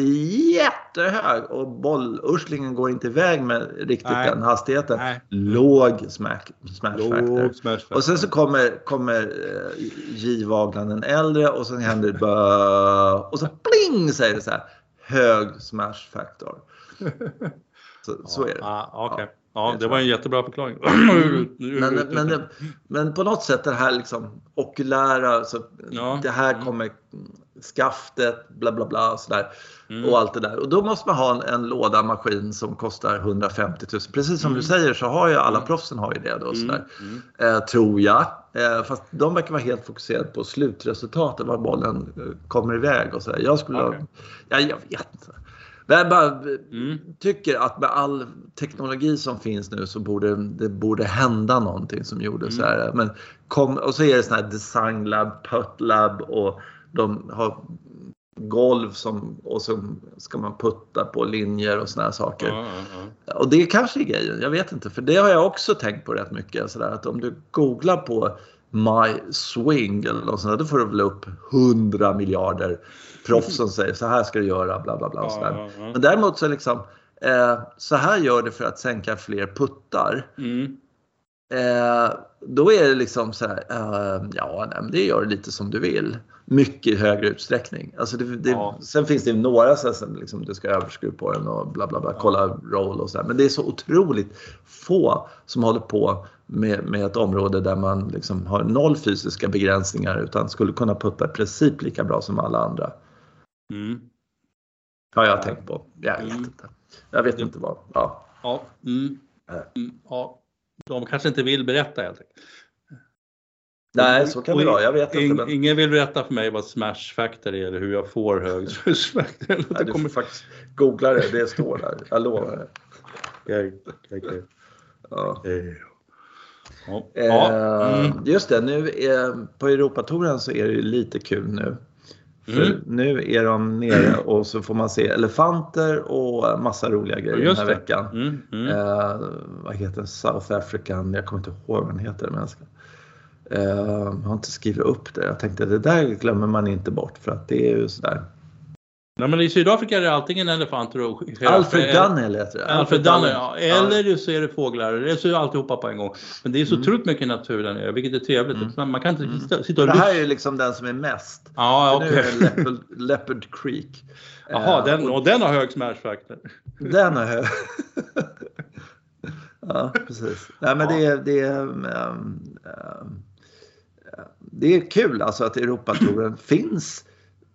A: jättehög och bollurslingen går inte iväg med riktigt
B: Nej.
A: den hastigheten.
B: Nej.
A: Låg smack, smash factor.
B: Låg smash factor.
A: Och sen så kommer, kommer eh, J-vaglan den äldre och sen händer det bara, och så pling säger det så här. Hög smash factor. [LAUGHS] Så, så är det.
B: Ja, okej.
A: Ja,
B: Ja,
A: det
B: var en jättebra förklaring. [CLEARS THROAT]
A: Men, men, det- men på något sätt det här liksom okulära, så
B: Ja.
A: det här
B: Mm.
A: kommer skaftet, bla bla bla och sådär.
B: Mm.
A: Och allt det där. Och då måste man ha en, en låda maskin som kostar 150 000. Precis som du säger så har ju alla proffsen har ju det då. Sådär.
B: Mm.
A: Eh, tror jag. Eh, fast de verkar vara helt fokuserade på slutresultatet, var bollen eh, kommer iväg och sådär. Jag skulle
B: Okej.
A: ha, ja, jag vet inte. Jag bara
B: Mm.
A: tycker att med all teknologi som finns nu så borde det borde hända någonting som gjorde så här. Men kom, och så är det sån här design lab, putt lab och de har golv som, och så ska man putta på linjer och såna här saker.
B: Ja, ja, ja.
A: Och det kanske är grejen, jag vet inte. För det har jag också tänkt på rätt mycket. Så där, att om du googlar på My Swing eller något sånt där, då får du väl upp 100 miljarder proffs som säger så här ska du göra, bla bla bla. Och så där.
B: Ja, ja, ja.
A: Men däremot så liksom, eh, så här gör det för att sänka fler puttar.
B: Mm.
A: Eh, då är det liksom så här, eh, ja nej, men det gör lite som du vill. Mycket i högre utsträckning. Alltså det, det,
B: Ja.
A: Sen finns det ju några så här, som liksom, du ska överskruva på den och bla bla bla, kolla roll och så här. Men det är så otroligt få som håller på med, med ett område där man liksom har noll fysiska begränsningar utan skulle kunna putta i princip lika bra som alla andra.
B: Mm.
A: Har jag tänkt på. Jag vet
B: Mm.
A: inte. Jag vet inte vad. Ja.
B: Ja. Mm.
A: Nej.
B: Mm. ja. De kanske inte vill berätta helt enkelt.
A: Nej, så kan det vara. Jag vet inte. Men...
B: Ingen vill berätta för mig vad smash factor är eller hur jag får hög smash factor.
A: Nej, du
B: kommer...
A: faktiskt googla det, det står där. Jag lovar det.
B: Okej, okej,
A: Ja.
B: Ja.
A: Eh,
B: Mm.
A: Just det, nu är, på Europatouren så är det ju lite kul nu. För
B: Mm.
A: nu är de nere och så får man se elefanter och massa roliga grejer den
B: Just
A: här
B: det.
A: veckan.
B: Mm. Mm.
A: Eh, vad heter den? South African? Jag kommer inte ihåg vad den heter. Men jag, ska, eh, jag har inte skrivit upp det. Jag tänkte det där glömmer man inte bort för att det är ju sådär.
B: Nej, men I Sydafrika är det antingen elefanter och giraffer.
A: Alfred Dunnell heter det.
B: Alfred Dunnell, ja.
A: Ja. Mm.
B: Eller så är det fåglar, eller så är det alltihopa på en gång. Men det är så otroligt mycket natur där nere, vilket är trevligt. Man kan inte sitta- sitta och
A: Det här är ju liksom den som är mest.
B: Ja, okej.
A: Det Leopard, Leopard Creek.
B: Jaha,
A: Eh,
B: den,
A: och
B: den har hög smash factor.
A: Den är hög. [LAUGHS] ja, precis. Nej, men det, är- det, är, ehm, ehm, det är kul alltså att Europatouren [CLEARS THROAT] finns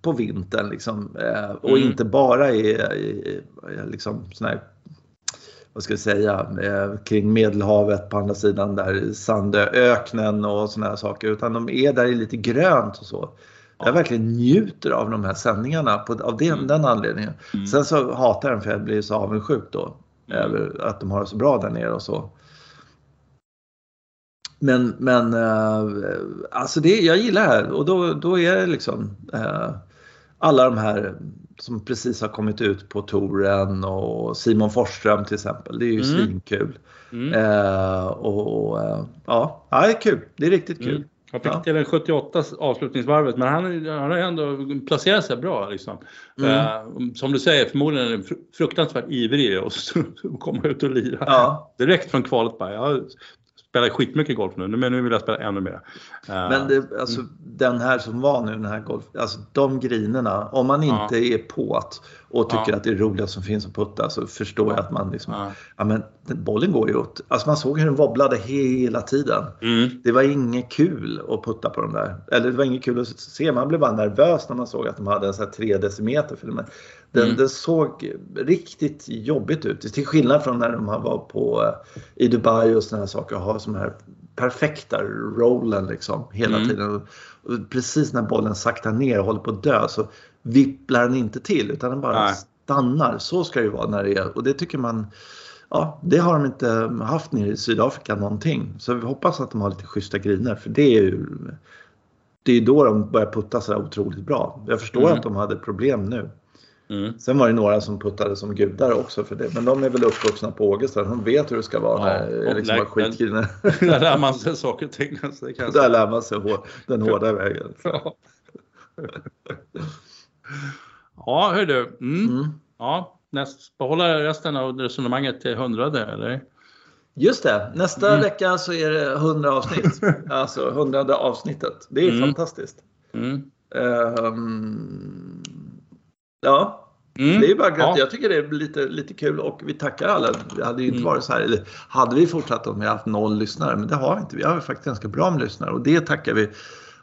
A: på vintern liksom, eh, och
B: Mm.
A: inte bara i, i, i liksom sån här, vad ska jag säga, eh, kring Medelhavet på andra sidan där Sandööknen och såna här saker utan de är där i lite grönt och så. Jag verkligen njuter av de här sändningarna på, av den,
B: Mm.
A: den anledningen.
B: Mm.
A: Sen så hatar jag den för jag blir så avundsjuk då.
B: Mm.
A: Över att de har det så bra där nere och så. Men, men eh, alltså det, jag gillar det här och då, då är det liksom eh, alla de här som precis har kommit ut på touren och Simon Forsström till exempel. Det är ju
B: Mm.
A: svinkul.
B: Mm.
A: Eh, och, och eh, ja, det är kul. Det är riktigt kul.
B: Mm. Han fick
A: Ja.
B: till en 78 avslutningsvarvet men han, han har ändå placerat sig bra. Liksom.
A: Mm.
B: Eh, som du säger, förmodligen fruktansvärt ivrig och [LAUGHS] komma ut och lira.
A: Ja.
B: Direkt från kvalet bara, jag spelar skitmycket golf nu, men nu vill jag spela ännu mer. Eh,
A: Men det, alltså, den här som var nu, den här golf, alltså de grinerna, om man inte är på att och tycker
B: Ja.
A: att det är roligast som finns att putta så förstår jag att man liksom,
B: Ja.
A: ja men bollen går ju åt, alltså man såg hur den wobblade hela tiden.
B: Mm.
A: Det var inget kul att putta på de där. Eller det var inget kul att se. Man blev bara nervös när man såg att de hade en så här 3 decimeter. För den,
B: Mm.
A: den såg riktigt jobbigt ut. Till skillnad från när de var på, eh, i Dubai och såna här saker. Och har som här perfekta rollen liksom hela
B: Mm.
A: tiden. Och, precis när bollen saktar ner och håller på att dö så vipplar den inte till utan den bara
B: Nej.
A: stannar. Så ska det ju vara när det är. Och det tycker man Ja, det har de inte haft nere i Sydafrika någonting. Så vi hoppas att de har lite schyssta griner för det är ju det är då de börjar putta så otroligt bra. Jag förstår
B: Mm.
A: att de hade problem nu.
B: Mm.
A: Sen var det några som puttade som gudar också för det. Men de är väl uppvuxna på Ågesta. De vet hur det ska vara
B: Ja, och
A: liksom skitgriner.
B: Där lär man sig saker och ting. Så det kan
A: Där lär man sig hår- den hårda vägen.
B: Ja. [LAUGHS] Ja, hör du. Mm.
A: Mm.
B: Ja, näst, behålla resten av resonemanget till hundrade, eller?
A: Just det, nästa
B: Mm.
A: vecka så är det 100 avsnitt. [LAUGHS] Alltså hundrade avsnittet. Det är
B: Mm.
A: fantastiskt.
B: Mm.
A: Ja,
B: Mm.
A: det är ju bara.
B: Ja.
A: Jag tycker det är lite, lite kul och vi tackar alla. Det hade ju inte
B: Mm.
A: varit så här. Eller hade vi fortsatt om vi haft noll lyssnare, men det har vi inte. Vi har faktiskt ganska bra med lyssnare och det tackar vi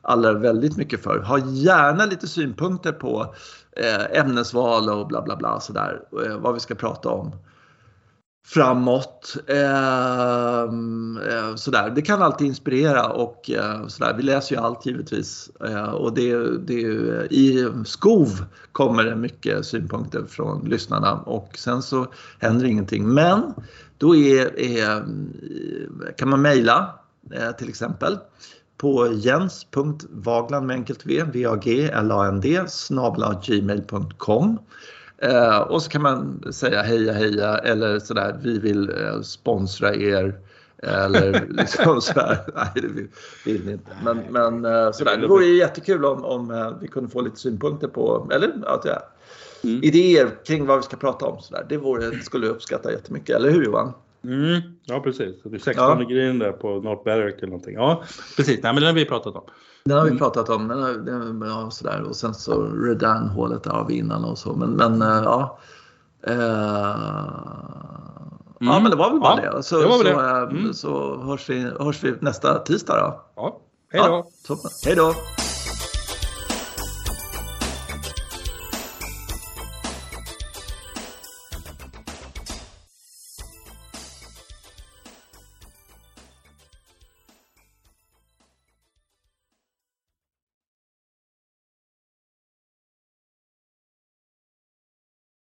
A: alla väldigt mycket för. Ha gärna lite synpunkter på eh, ämnesval och bla bla bla sådär. Eh, vad vi ska prata om framåt. Eh, eh, sådär. Det kan alltid inspirera och eh, sådär. Vi läser ju allt givetvis. Eh, och det, det, I skov kommer det mycket synpunkter från lyssnarna och sen så händer ingenting. Men då är, är, kan man mejla eh, till exempel på jens.vagland med enkelt v, v-a-g-l-a-n-d, snabla gmail.com. Eh, och så kan man säga heja heja eller sådär vi vill eh, sponsra er. Eller liksom [LAUGHS] sådär. Nej det vill, vill ni inte. Men, men eh, sådär. Det vore ju jättekul om, om eh, vi kunde få lite synpunkter på eller att ja,
B: Mm.
A: idéer kring vad vi ska prata om. Sådär. Det vore, skulle jag uppskatta jättemycket. Eller hur Johan?
B: Mm. Ja, precis. Det är 16
A: Ja.
B: grejen där på North Berwick eller någonting. Ja, precis. Nej, men den har vi pratat om.
A: Den har vi
B: Mm.
A: pratat om. Den har, den, ja, sådär. Och sen så Redan-hålet där har vi innan och så. Men, men eh, ja. Ja
B: Mm.
A: men det var väl bara
B: Ja,
A: det. Så,
B: det
A: så,
B: det.
A: eh,
B: Mm.
A: så hörs, vi, hörs vi nästa tisdag då.
B: Ja, hej då!
A: Ja. Hej då!